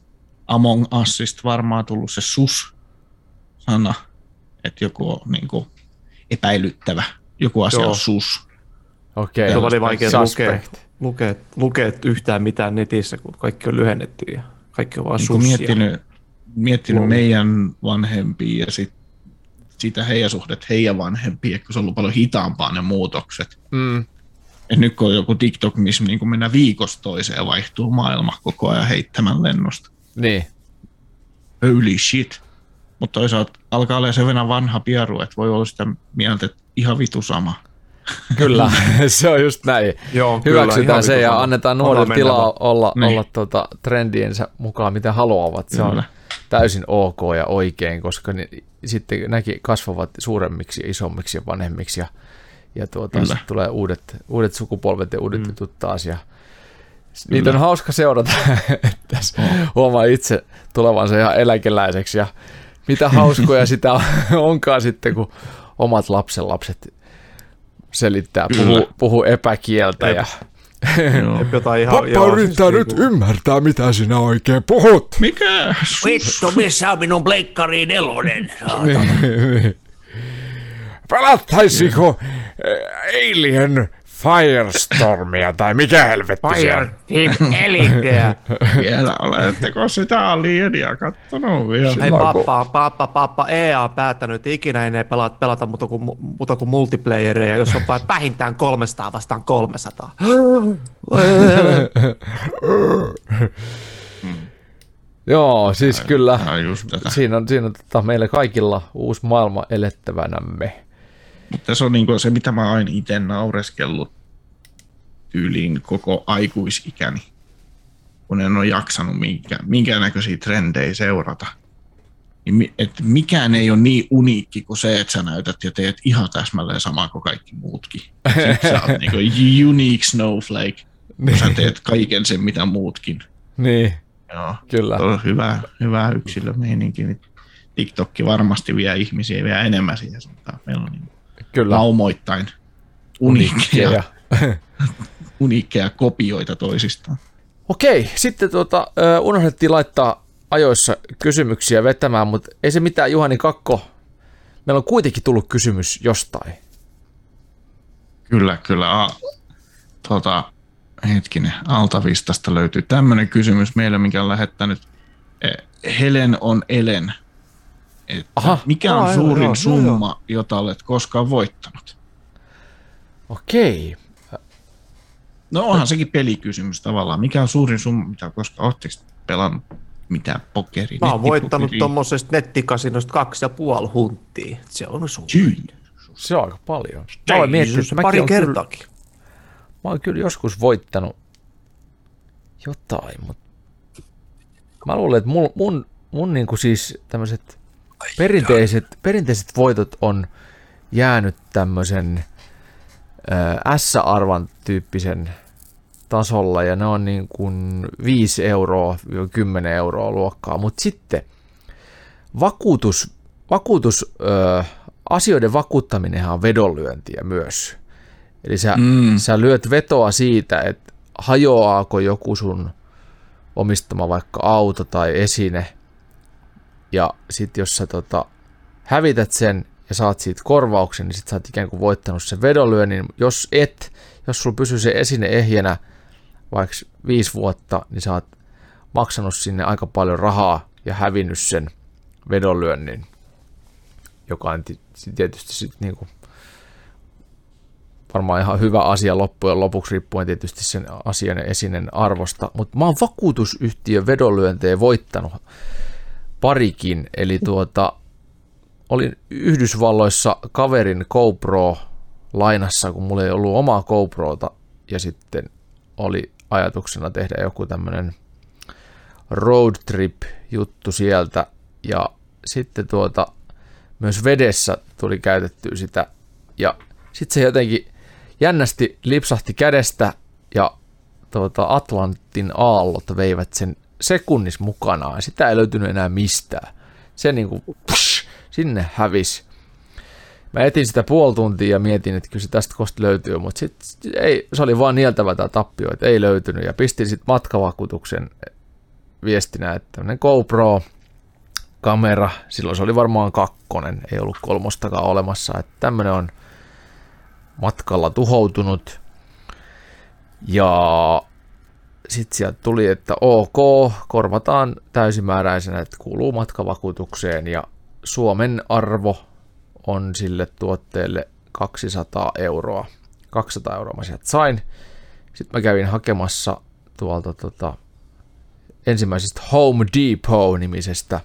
Among Usista varmaan tullut se sus-sana, että joku on niinku epäilyttävä. Joku asia Joo. on sus. Okei. Se oli vaikea lukea, lukea, lukea yhtään mitään netissä, kun kaikki on lyhennetty ja kaikki on vaan niin sussia. miettinyt, miettinyt meidän vanhempia ja sit, sitä heidän suhdet heidän vanhempia, kun se on ollut paljon hitaampaa ne muutokset. Mm. Et nyt kun on joku TikTok, missä niin mennään viikosta toiseen ja vaihtuu maailma koko ajan heittämän lennosta. Niin. Holy shit. Mutta toisaalta alkaa olla sen verran vanha pieru, että voi olla sitä mieltä, että ihan vitu sama. Kyllä, (laughs) (laughs) se on just näin. Joo, kyllä, Hyväksytään ihan se ja sama. annetaan nuorille tilaa olla, Niin. olla tuota, trendiensä mukaan, mitä haluavat. Se on Kyllä. täysin ok ja oikein, koska ne, sitten näkin kasvavat suuremmiksi ja isommiksi ja vanhemmiksi ja, ja tuota, Kyllä. sitten tulee uudet, uudet sukupolvet ja uudet mm. jutut taas. Ja, niitä on hauska seurata, (laughs) että huomaa itse tulevansa ihan eläkeläiseksi ja mitä hauskoja sitä on- onkaan sitten, kun omat lapsenlapset selittää, Kyllä. puhuu, puhuu epäkieltä Jep. ja Joo. Jotain ihan, Pappa joo, yrittää siis nyt niinku- ymmärtää, mitä sinä oikein puhut. Mikä? Vittu, missä on minun pleikkari nelonen? Pelattaisiko eh, Alien Firestormia tai mikä helvetti se Fire on? Team Eliteä. (laughs) Vielä oletteko sitä alienia kattonut vielä? Hei pappa, pappa, pappa, EA on päättänyt, että ikinä ei ne pelata, pelata muuta kuin, muuta kuin multiplayeria, jos on vain vähintään 300 vastaan 300. (laughs) Joo, siis kyllä. Siinä on, siinä on tota, meillä kaikilla uusi maailma elettävänämme. Mutta se on niin se, mitä mä aina itse naureskellut tyyliin koko aikuisikäni, kun en ole jaksanut minkään, minkään näköisiä trendejä seurata. Niin, et mikään ei ole niin uniikki kuin se, että sä näytät ja teet ihan täsmälleen samaa kuin kaikki muutkin. Sitten sä oot niin unique snowflake, kun sä teet kaiken sen, mitä muutkin. Niin, Joo. kyllä. On hyvä, hyvä yksilömeininki. Nyt TikTokki varmasti vie ihmisiä vielä enemmän siihen suuntaan. Meillä on niin Kyllä. laumoittain uniikkeja, (laughs) Uniikkeja. kopioita toisistaan. Okei, sitten tuota, unohdettiin laittaa ajoissa kysymyksiä vetämään, mutta ei se mitään, Juhani Kakko. Meillä on kuitenkin tullut kysymys jostain. Kyllä, kyllä. A, tota, hetkinen, Altavistasta löytyy tämmöinen kysymys meille, mikä on lähettänyt. Eh, Helen on Elen. Että Aha. mikä on Aa, joo, suurin joo, summa, jota olet koskaan voittanut? Okei. No onhan sekin pelikysymys tavallaan. Mikä on suurin summa, mitä koskaan oletteko pelannut mitään pokeria? Mä oon voittanut tuommoisesta nettikasinosta kaksi ja puoli hunttia. Se on suuri. Jyy. Se on aika paljon. Mä olen miettinyt, että pari on kyllä, kertaakin. mä oon kyllä joskus voittanut jotain, mutta mä luulen, että mun, mun, mun niinku siis tämmöiset perinteiset, perinteiset voitot on jäänyt tämmöisen ö, S-arvan tyyppisen tasolla ja ne on niin kuin 5 euroa 10 euroa luokkaa, mutta sitten vakuutus, vakuutus ö, asioiden vakuuttaminenhan on vedonlyöntiä myös. Eli sä, mm. sä lyöt vetoa siitä, että hajoaako joku sun omistama vaikka auto tai esine, ja sitten jos sä tota, hävität sen ja saat siitä korvauksen, niin sit sä oot ikään kuin voittanut sen vedonlyönnin. Jos et, jos sulla pysyy se esine ehjänä vaikka viisi vuotta, niin sä oot maksanut sinne aika paljon rahaa ja hävinnyt sen vedonlyönnin, joka on ti- tietysti sit niinku varmaan ihan hyvä asia loppujen lopuksi, riippuen tietysti sen asian ja esinen arvosta. Mutta mä oon vakuutusyhtiön vedonlyöntejä voittanut parikin, eli tuota, olin Yhdysvalloissa kaverin GoPro lainassa, kun mulla ei ollut omaa GoProta, ja sitten oli ajatuksena tehdä joku tämmöinen road trip juttu sieltä, ja sitten tuota, myös vedessä tuli käytettyä sitä, ja sitten se jotenkin jännästi lipsahti kädestä, ja tuota, Atlantin aallot veivät sen sekunnis mukanaan, sitä ei löytynyt enää mistään. Se niinku, psh, sinne hävis. Mä etin sitä puoli tuntia ja mietin, että kyllä se tästä kohta löytyy, mutta sit ei, se oli vaan nieltävä tämä tappio, että ei löytynyt. Ja pistin sitten matkavakuutuksen viestinä, että tämmöinen GoPro, kamera, silloin se oli varmaan kakkonen, ei ollut kolmostakaan olemassa, että tämmöinen on matkalla tuhoutunut. Ja sitten sieltä tuli, että ok, korvataan täysimääräisenä, että kuuluu matkavakuutukseen ja Suomen arvo on sille tuotteelle 200 euroa. 200 euroa mä sieltä sain. Sitten mä kävin hakemassa tuolta tota, ensimmäisestä Home Depot-nimisestä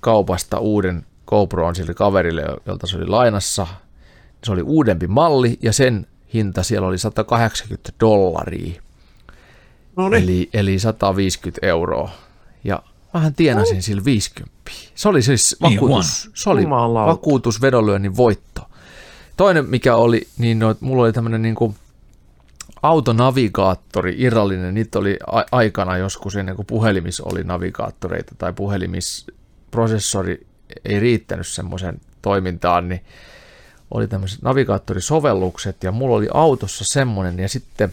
kaupasta uuden GoProon sille kaverille, jolta se oli lainassa. Se oli uudempi malli ja sen hinta siellä oli 180 dollaria. No niin, Eli, eli 150 euroa. Ja vähän tienasin sillä 50. Se oli siis Niin vakuutus, se oli Jumalauta. vakuutus vedonlyönnin voitto. Toinen mikä oli, niin no, mulla oli tämmöinen niin autonavigaattori, irrallinen, niitä oli a- aikana joskus ennen kuin puhelimissa oli navigaattoreita tai puhelimisprosessori ei riittänyt semmoisen toimintaan, niin oli tämmöiset navigaattorisovellukset ja mulla oli autossa semmoinen ja sitten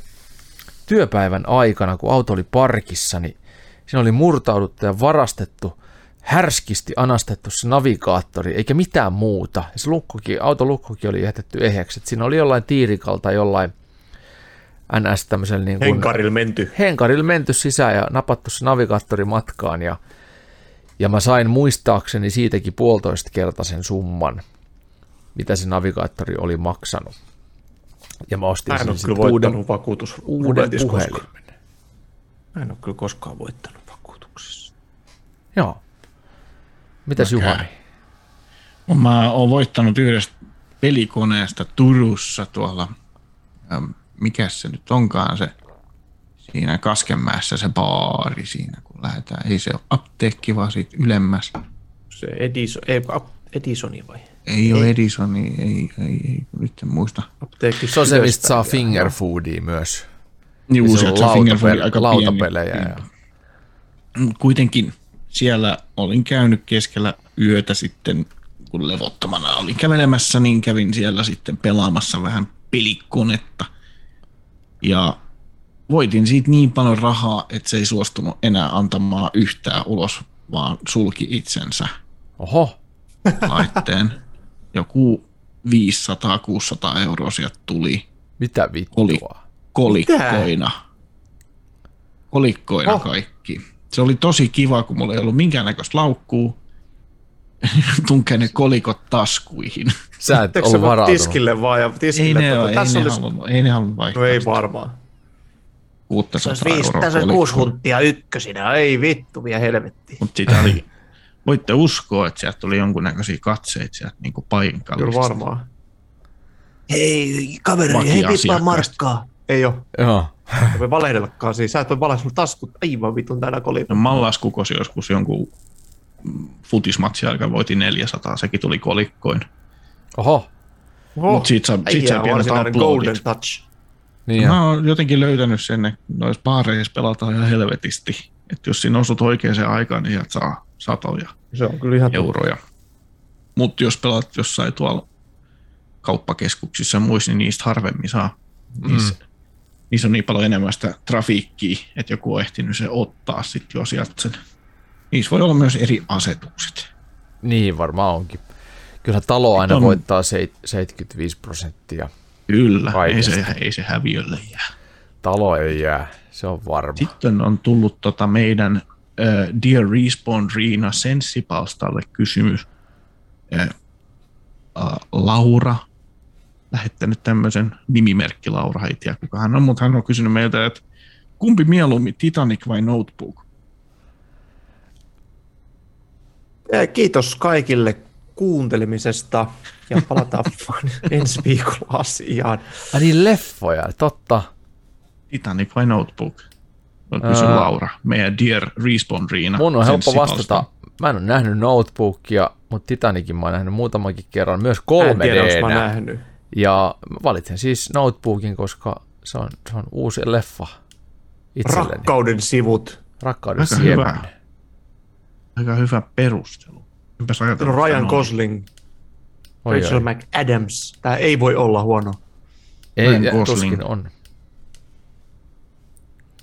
työpäivän aikana, kun auto oli parkissa, niin siinä oli murtauduttu ja varastettu, härskisti anastettu se navigaattori, eikä mitään muuta. Ja se lukkokin, autolukkokin oli jätetty ehjäksi. Et siinä oli jollain tiirikalta, jollain NS tämmöisellä niin kuin henkarilla menty. henkarilla menty sisään ja napattu se navigaattori matkaan ja, ja mä sain muistaakseni siitäkin puolitoista kertaisen summan, mitä se navigaattori oli maksanut. Ja mä ostin Mä en ole kyllä uuden, voittanut vakuutus uuden koskaan. puhelimen. Mä en ole kyllä koskaan voittanut vakuutuksessa. Joo. Mitäs Mä. Juhani? Mä oon voittanut yhdestä pelikoneesta Turussa tuolla, ähm, mikä se nyt onkaan se, siinä Kaskenmäessä se baari siinä, kun lähdetään. Ei se ole apteekki, vaan siitä ylemmäs. Se Edison, ei, Edisoni vai? Ei ole Edisoni, ei, ei, ei, nyt en muista. Apteekki Se on se, mistä saa ylöspäin. finger foodia myös. Juu, se se, on se lautapel- aika lautapelejä pieni. ja- Mut Kuitenkin siellä olin käynyt keskellä yötä sitten, kun levottomana olin kävelemässä, niin kävin siellä sitten pelaamassa vähän pelikonetta. Ja voitin siitä niin paljon rahaa, että se ei suostunut enää antamaan yhtään ulos, vaan sulki itsensä Oho, laitteen. (laughs) Joku 500-600 euroa sieltä tuli mitä vittua? Oli. kolikkoina. Kolikkoina Oh. kaikki. Se oli tosi kiva, kun mulla ei ollut minkäännäköistä laukkuu. (laughs) Tunkee ne kolikot taskuihin. Sä et ollut varautunut. tiskille vaan ja Ei tiskille. ne, tota, ole, ei, tässä ne olisi, halunnut, ei ne halunnut vaihtaa. no ei varmaan. 600 Tässä euroa kolikkoa. kuusi hunttia ykkösinä. Ei vittu, vielä helvetti. Mutta sitä oli, (laughs) voitte uskoa, että sieltä tuli jonkunnäköisiä katseita sieltä niin Kyllä paikallista. varmaan. Hei, kaveri, hei, vippaa markkaa. Ei oo. Joo. (laughs) Ei voi valehdellakaan siis. Sä et voi valehdellaan taskut aivan vitun täynnä No, kolikon. Mallas kukosi joskus jonkun futismatsi aika voiti 400, sekin tuli kolikkoin. Oho, Oho, Mut siitä saa- siitä saa äijä on pienet golden touch. niin. Mä oon jotenkin löytänyt sen, että noissa baareissa pelataan ihan helvetisti. Että jos siinä osut oikeaan aikaan, niin sieltä saa satoja Se on kyllä ihan euroja. Mutta jos pelaat jossain tuolla kauppakeskuksissa ja muissa, niin niistä harvemmin saa. Niissä, Mm. niissä on niin paljon enemmän sitä trafiikkiä, että joku on ehtinyt se ottaa sitten jo sieltä sen. Niissä voi olla myös eri asetukset. Niin varmaan onkin. Kyllä talo aina on- voittaa seit- 75 prosenttia. Kyllä, ei se, ei se häviölle jää. Talo ei jää, se on varma. Sitten on tullut tota meidän äh, Dear Respawn Riina Sensipalstalle kysymys. Äh, äh, Laura, lähettänyt tämmöisen nimimerkki Laura, ei tiedä kuka hän on, mutta hän on kysynyt meiltä, että kumpi mieluummin, Titanic vai Notebook? Eh, Kiitos kaikille kuuntelemisesta ja palataan (laughs) vaan ensi viikolla asiaan. Ai niin, leffoja, totta. Titanic vai Notebook? On Ää. Laura, meidän Dear Respawn Riina. Mun on helppo vastata. Mä en ole nähnyt Notebookia, mutta Titanicin mä oon nähnyt muutamankin kerran, myös Mä en tiedä, onko 3 mä d nähnyt. Ja valitsen siis Notebookin, koska se on, se on uusi leffa itselleni. Rakkauden sivut. Rakkauden Aika siemen. hyvä. Aika hyvä perustelu. On Ryan. Gosling, Oi, Rachel oi. McAdams. Tää ei voi olla huono. Ei, Ryan Gosling. tuskin on.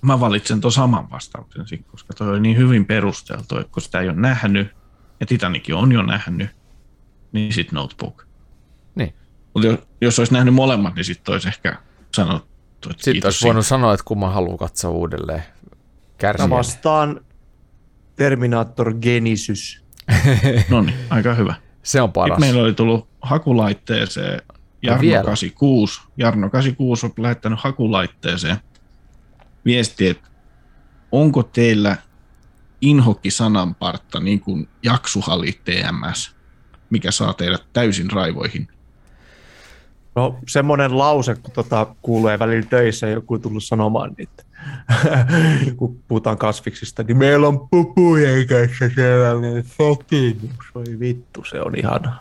Mä valitsen tuon saman vastauksen, koska toi oli niin hyvin perusteltu, että kun sitä ei ole nähnyt, ja Titanic on jo nähnyt, niin sit Notebook. Niin. Mutta jos, jos olisi nähnyt molemmat, niin sitten olisi ehkä sanottu, että Sitten olisi voinut sanoa, että kun mä haluan katsoa uudelleen. Mä Kärsijän. vastaan Terminator Genesis. (laughs) No niin, aika hyvä. Se on paras. Sitten meillä oli tullut hakulaitteeseen Jarno vielä? 86. Jarno 86 on lähettänyt hakulaitteeseen viesti, että onko teillä inhokki sananpartta niin kuin jaksuhali TMS, mikä saa teidät täysin raivoihin. No semmonen lause, kun tota kuulee välillä töissä joku tullut sanomaan, niin että (laughs) kun puhutaan kasviksista, niin meillä on pupujen kanssa sellainen sopimus. Oi vittu, se on ihana.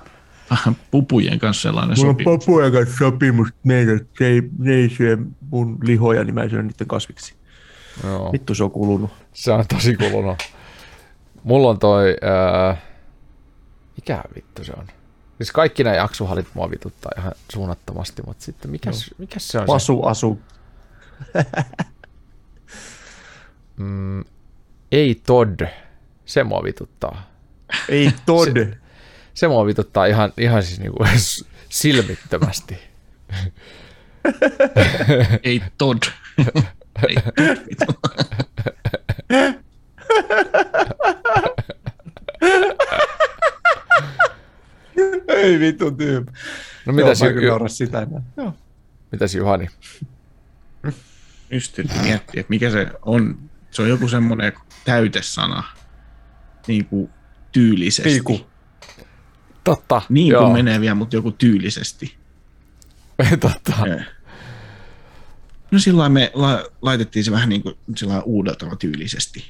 Pupujen kanssa sellainen Mulla on sopimus. papujen kanssa sopimus, että meidän, se ei, ne ei syö mun lihoja, niin mä syön niiden kasviksi. Joo. Vittu se on kulunut. Se on tosi kulunut. Mulla on toi... Ää... Mikä vittu se on? Siis kaikki nämä jaksuhalit mua vituttaa ihan suunnattomasti, mutta sitten mikäs, mikäs se on se? Pasu asu. Mm, ei Todd. Se mua vituttaa. Ei tod. Se mua vituttaa ihan, ihan siis niinku (laughs) silmittömästi. (laughs) Ei tod. (laughs) Ei tod. ei vittu tyyppi. No mitäs, Joo, Ju- mä Ju- sitä enää. Joo. mitäs Juhani? Just yritin miettiä, että mikä se on. Se on joku semmoinen täytesana. niin kuin tyylisesti. Piiku. Totta. Niin joo. kuin menee vielä, mutta joku tyylisesti. (laughs) Totta. Joo. No silloin me la- laitettiin se vähän niin kuin sillä uudeltava tyylisesti.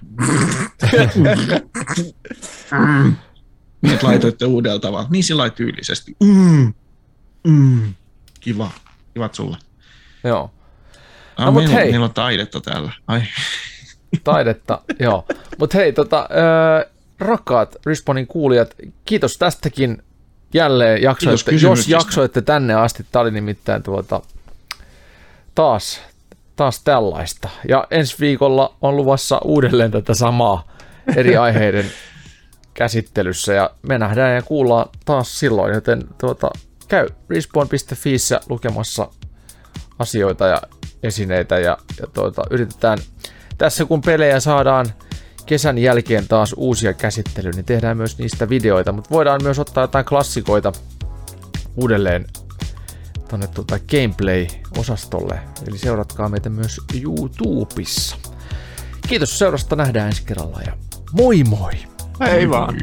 niin, laitoitte uudella tavalla. Niin sillä tyylisesti. Mm. Mm. Kiva. Kivat sulle. Joo. Ah, No, meillä, hei. meillä on taidetta täällä. Ai. Taidetta, joo. Mutta hei, tota, rakkaat Respawnin kuulijat, kiitos tästäkin jälleen jaksoitte, jos jaksoitte tänne asti. Tämä oli nimittäin tuota, taas, taas tällaista. Ja ensi viikolla on luvassa uudelleen tätä samaa eri (laughs) aiheiden käsittelyssä ja me nähdään ja kuullaan taas silloin, joten tuota, käy respawn.fiissä lukemassa asioita ja esineitä ja, ja tuota, yritetään tässä kun pelejä saadaan kesän jälkeen taas uusia käsittelyyn, niin tehdään myös niistä videoita, mutta voidaan myös ottaa jotain klassikoita uudelleen tonne tuota gameplay-osastolle, eli seuratkaa meitä myös YouTubessa. Kiitos seurasta, nähdään ensi kerralla ja moi moi! Ei vaan.